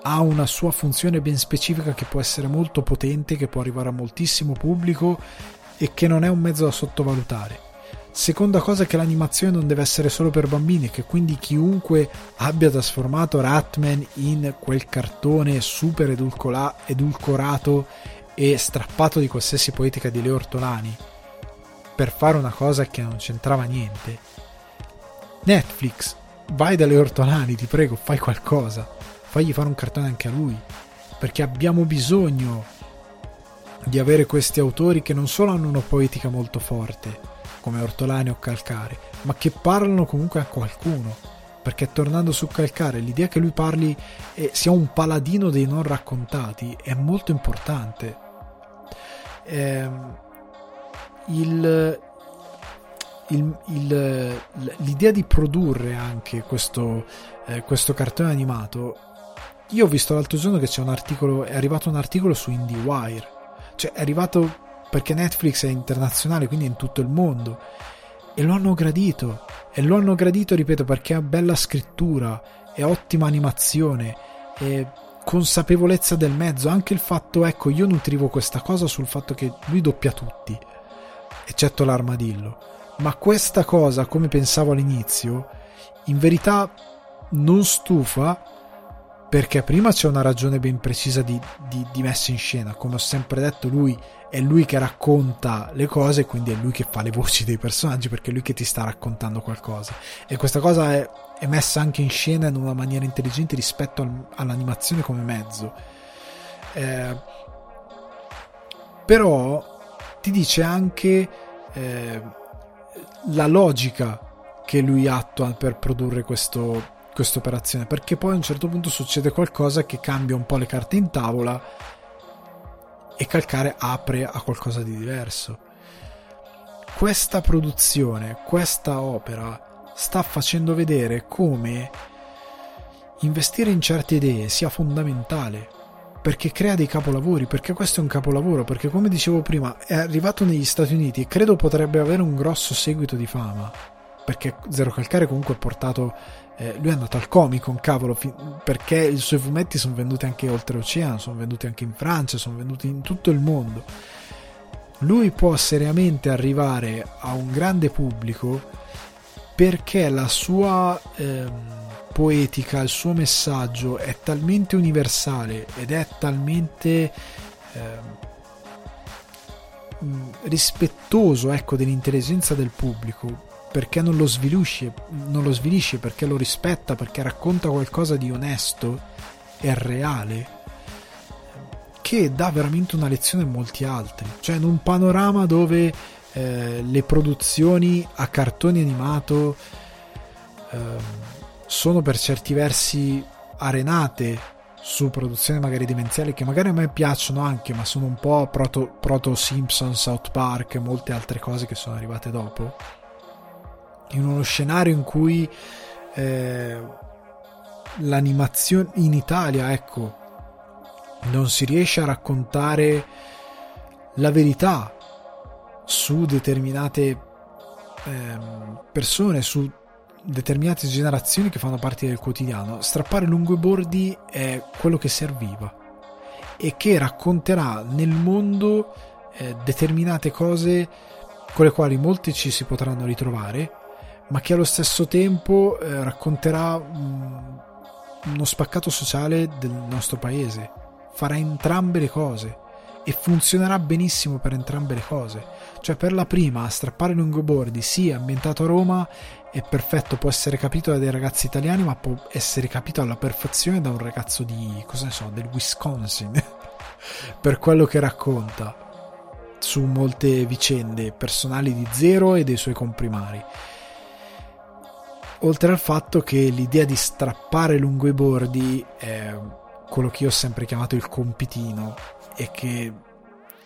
ha una sua funzione ben specifica che può essere molto potente, che può arrivare a moltissimo pubblico e che non è un mezzo da sottovalutare. Seconda cosa è che l'animazione non deve essere solo per bambini, che quindi chiunque abbia trasformato Ratman in quel cartone super edulcola- edulcorato e strappato di qualsiasi poetica di Leo Ortolani per fare una cosa che non c'entrava niente. Netflix, vai dalle Ortolani, ti prego, fai qualcosa. Fagli fare un cartone anche a lui. Perché abbiamo bisogno di avere questi autori che non solo hanno una poetica molto forte, come Ortolani o Calcare, ma che parlano comunque a qualcuno. Perché tornando su Calcare, l'idea che lui parli e sia un paladino dei non raccontati è molto importante. Eh, il, il, il, l'idea di produrre anche questo, eh, questo cartone animato io ho visto l'altro giorno che c'è un articolo è arrivato un articolo su IndieWire cioè è arrivato perché Netflix è internazionale, quindi in tutto il mondo. E lo hanno gradito. E lo hanno gradito, ripeto, perché ha bella scrittura, è ottima animazione, è consapevolezza del mezzo. Anche il fatto, ecco, io nutrivo questa cosa sul fatto che lui doppia tutti, eccetto l'armadillo. Ma questa cosa, come pensavo all'inizio, in verità non stufa perché prima c'è una ragione ben precisa di, di, di, messa in scena. Come ho sempre detto, lui è lui che racconta le cose, quindi è lui che fa le voci dei personaggi, perché è lui che ti sta raccontando qualcosa. E questa cosa è, è messa anche in scena in una maniera intelligente rispetto al, all'animazione come mezzo. Eh, però ti dice anche eh, la logica che lui attua per produrre questo questa operazione perché poi a un certo punto succede qualcosa che cambia un po' le carte in tavola e Calcare apre a qualcosa di diverso. Questa produzione, questa opera sta facendo vedere come investire in certe idee sia fondamentale perché crea dei capolavori, perché questo è un capolavoro, perché come dicevo prima è arrivato negli Stati Uniti e credo potrebbe avere un grosso seguito di fama, perché Zero Calcare comunque ha portato eh, lui è andato al Comic Con, cavolo, fi- perché i suoi fumetti sono venduti anche oltreoceano, sono venduti anche in Francia, sono venduti in tutto il mondo. Lui può seriamente arrivare a un grande pubblico perché la sua eh, poetica, il suo messaggio è talmente universale ed è talmente eh, rispettoso ecco, dell'intelligenza del pubblico perché non lo svilisce, non lo svilisce, perché lo rispetta, perché racconta qualcosa di onesto e reale, che dà veramente una lezione a molti altri. Cioè in un panorama dove eh, le produzioni a cartone animato eh, sono per certi versi arenate su produzioni magari demenziali che magari a me piacciono anche ma sono un po' proto, proto Simpson, South Park e molte altre cose che sono arrivate dopo in uno scenario in cui eh, l'animazione in Italia, ecco, non si riesce a raccontare la verità su determinate eh, persone, su determinate generazioni che fanno parte del quotidiano. Strappare lungo i bordi è quello che serviva e che racconterà nel mondo eh, determinate cose con le quali molti ci si potranno ritrovare ma che allo stesso tempo eh, racconterà um, uno spaccato sociale del nostro paese. Farà entrambe le cose e funzionerà benissimo per entrambe le cose. Cioè, per la prima, strappare lungo i bordi, sì, ambientato a Roma, è perfetto, può essere capito da dei ragazzi italiani, ma può essere capito alla perfezione da un ragazzo di, cosa ne so, del Wisconsin, per quello che racconta su molte vicende personali di Zero e dei suoi comprimari oltre al fatto che l'idea di strappare lungo i bordi è quello che io ho sempre chiamato il compitino e che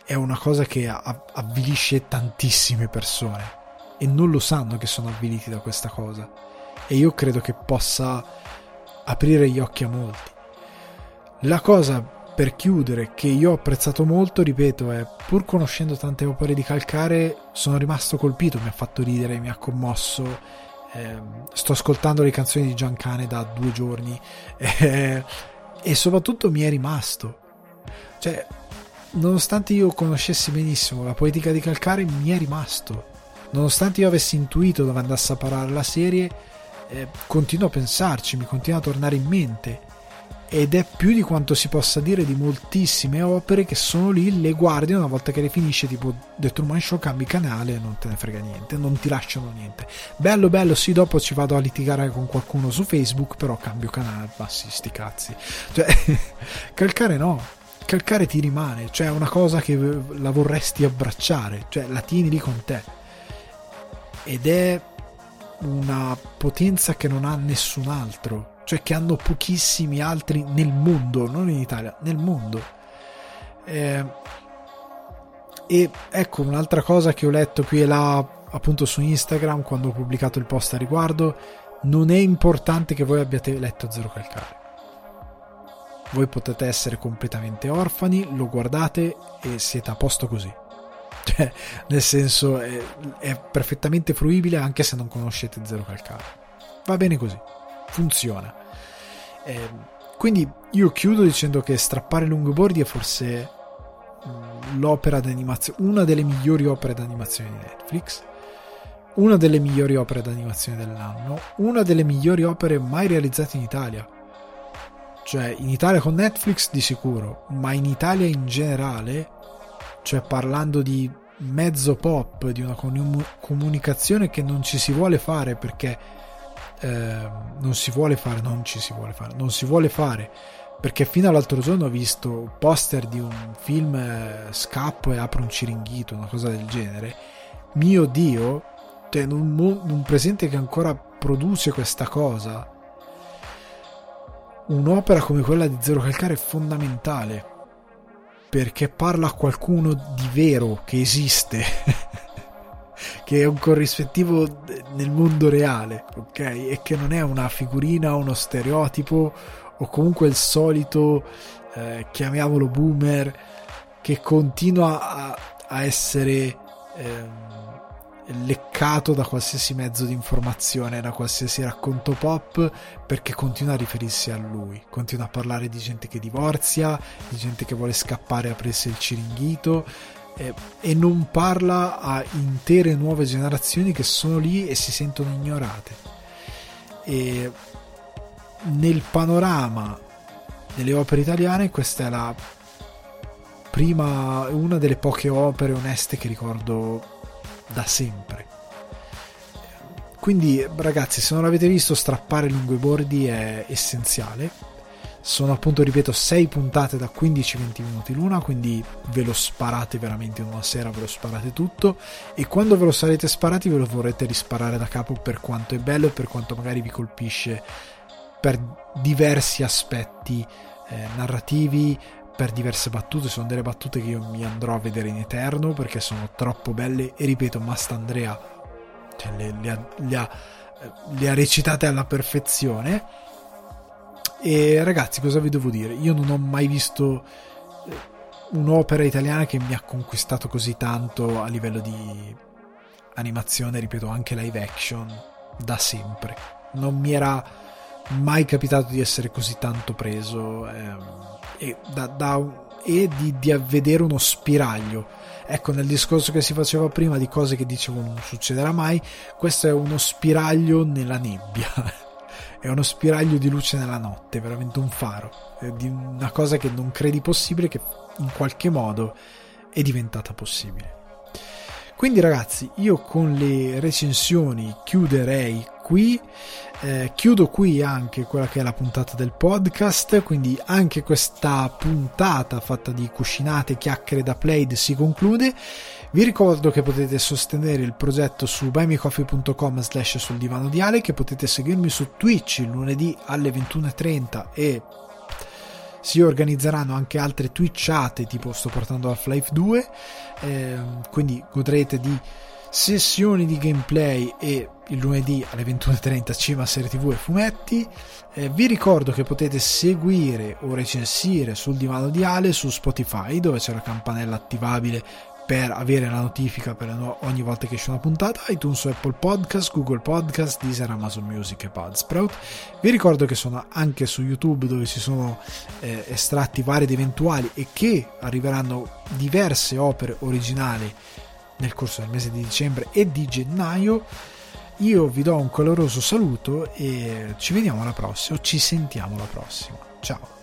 è una cosa che avvilisce tantissime persone e non lo sanno che sono avviliti da questa cosa e io credo che possa aprire gli occhi a molti. La cosa per chiudere che io ho apprezzato molto, ripeto, è pur conoscendo tante opere di Calcare, sono rimasto colpito, mi ha fatto ridere, mi ha commosso eh, sto ascoltando le canzoni di Giancane da due giorni eh, e soprattutto mi è rimasto. Cioè, nonostante io conoscessi benissimo la poetica di Calcare, mi è rimasto. Nonostante io avessi intuito dove andasse a parare la serie, eh, continuo a pensarci, mi continua a tornare in mente ed è più di quanto si possa dire di moltissime opere che sono lì, le guardi una volta che le finisce, tipo The Truman Show, cambi canale e non te ne frega niente, non ti lasciano niente. Bello, bello, sì, dopo ci vado a litigare con qualcuno su Facebook, però cambio canale, ma sti cazzi. Cioè, calcare no, calcare ti rimane, cioè è una cosa che la vorresti abbracciare, cioè la tieni lì con te. Ed è una potenza che non ha nessun altro cioè che hanno pochissimi altri nel mondo, non in Italia, nel mondo. Eh, e ecco un'altra cosa che ho letto qui e là appunto su Instagram quando ho pubblicato il post a riguardo, non è importante che voi abbiate letto Zero Calcare. Voi potete essere completamente orfani, lo guardate e siete a posto così. Cioè, nel senso, è, è perfettamente fruibile anche se non conoscete Zero Calcare. Va bene così funziona. Eh, quindi io chiudo dicendo che Strappare lunghi è forse mm, l'opera d'animazione, una delle migliori opere d'animazione di Netflix, una delle migliori opere d'animazione dell'anno, una delle migliori opere mai realizzate in Italia. Cioè, in Italia con Netflix di sicuro, ma in Italia in generale, cioè parlando di mezzo pop, di una comunicazione che non ci si vuole fare perché eh, non si vuole fare, non ci si vuole fare, non si vuole fare perché fino all'altro giorno ho visto poster di un film eh, scappo e apro un ciringhito, una cosa del genere. Mio Dio, cioè, un, un presente che ancora produce questa cosa. Un'opera come quella di Zero Calcare è fondamentale perché parla a qualcuno di vero che esiste. che è un corrispettivo nel mondo reale, ok? E che non è una figurina, uno stereotipo o comunque il solito, eh, chiamiamolo boomer, che continua a, a essere eh, leccato da qualsiasi mezzo di informazione, da qualsiasi racconto pop, perché continua a riferirsi a lui, continua a parlare di gente che divorzia, di gente che vuole scappare a aprirsi il ciringhito eh, e non parla a intere nuove generazioni che sono lì e si sentono ignorate. E nel panorama delle opere italiane questa è la prima, una delle poche opere oneste che ricordo da sempre. Quindi ragazzi, se non l'avete visto, strappare lungo i bordi è essenziale sono appunto, ripeto, 6 puntate da 15-20 minuti l'una, quindi ve lo sparate veramente in una sera, ve lo sparate tutto. E quando ve lo sarete sparati ve lo vorrete risparare da capo per quanto è bello e per quanto magari vi colpisce per diversi aspetti eh, narrativi, per diverse battute, sono delle battute che io mi andrò a vedere in eterno perché sono troppo belle. E ripeto, Mastandrea cioè, le, le, ha, le, ha, le ha recitate alla perfezione e ragazzi, cosa vi devo dire? Io non ho mai visto eh, un'opera italiana che mi ha conquistato così tanto a livello di animazione, ripeto, anche live action, da sempre. Non mi era mai capitato di essere così tanto preso ehm, e, da, da, e di, di vedere uno spiraglio. Ecco, nel discorso che si faceva prima di cose che dicevo non succederà mai, questo è uno spiraglio nella nebbia. è uno spiraglio di luce nella notte, veramente un faro, di una cosa che non credi possibile che in qualche modo è diventata possibile. Quindi ragazzi, io con le recensioni chiuderei qui. Eh, chiudo qui anche quella che è la puntata del podcast, quindi anche questa puntata fatta di cuscinate chiacchiere da Played si conclude. Vi ricordo che potete sostenere il progetto su buymecoffee.com slash sul divano di Ale, che potete seguirmi su Twitch lunedì alle 21.30 e si organizzeranno anche altre twitchate tipo sto portando Half-Life 2 eh, quindi godrete di sessioni di gameplay e il lunedì alle 21.30 Cima Serie TV e fumetti. Eh, vi ricordo che potete seguire o recensire sul divano di Ale su Spotify dove c'è la campanella attivabile per avere la notifica per ogni volta che esce una puntata, iTunes Apple Podcast, Google Podcast, Deezer, Amazon Music e Budsprout. Vi ricordo che sono anche su YouTube dove si sono eh, estratti vari ed eventuali e che arriveranno diverse opere originali nel corso del mese di dicembre e di gennaio. Io vi do un caloroso saluto e ci vediamo alla prossima, ci sentiamo alla prossima. Ciao!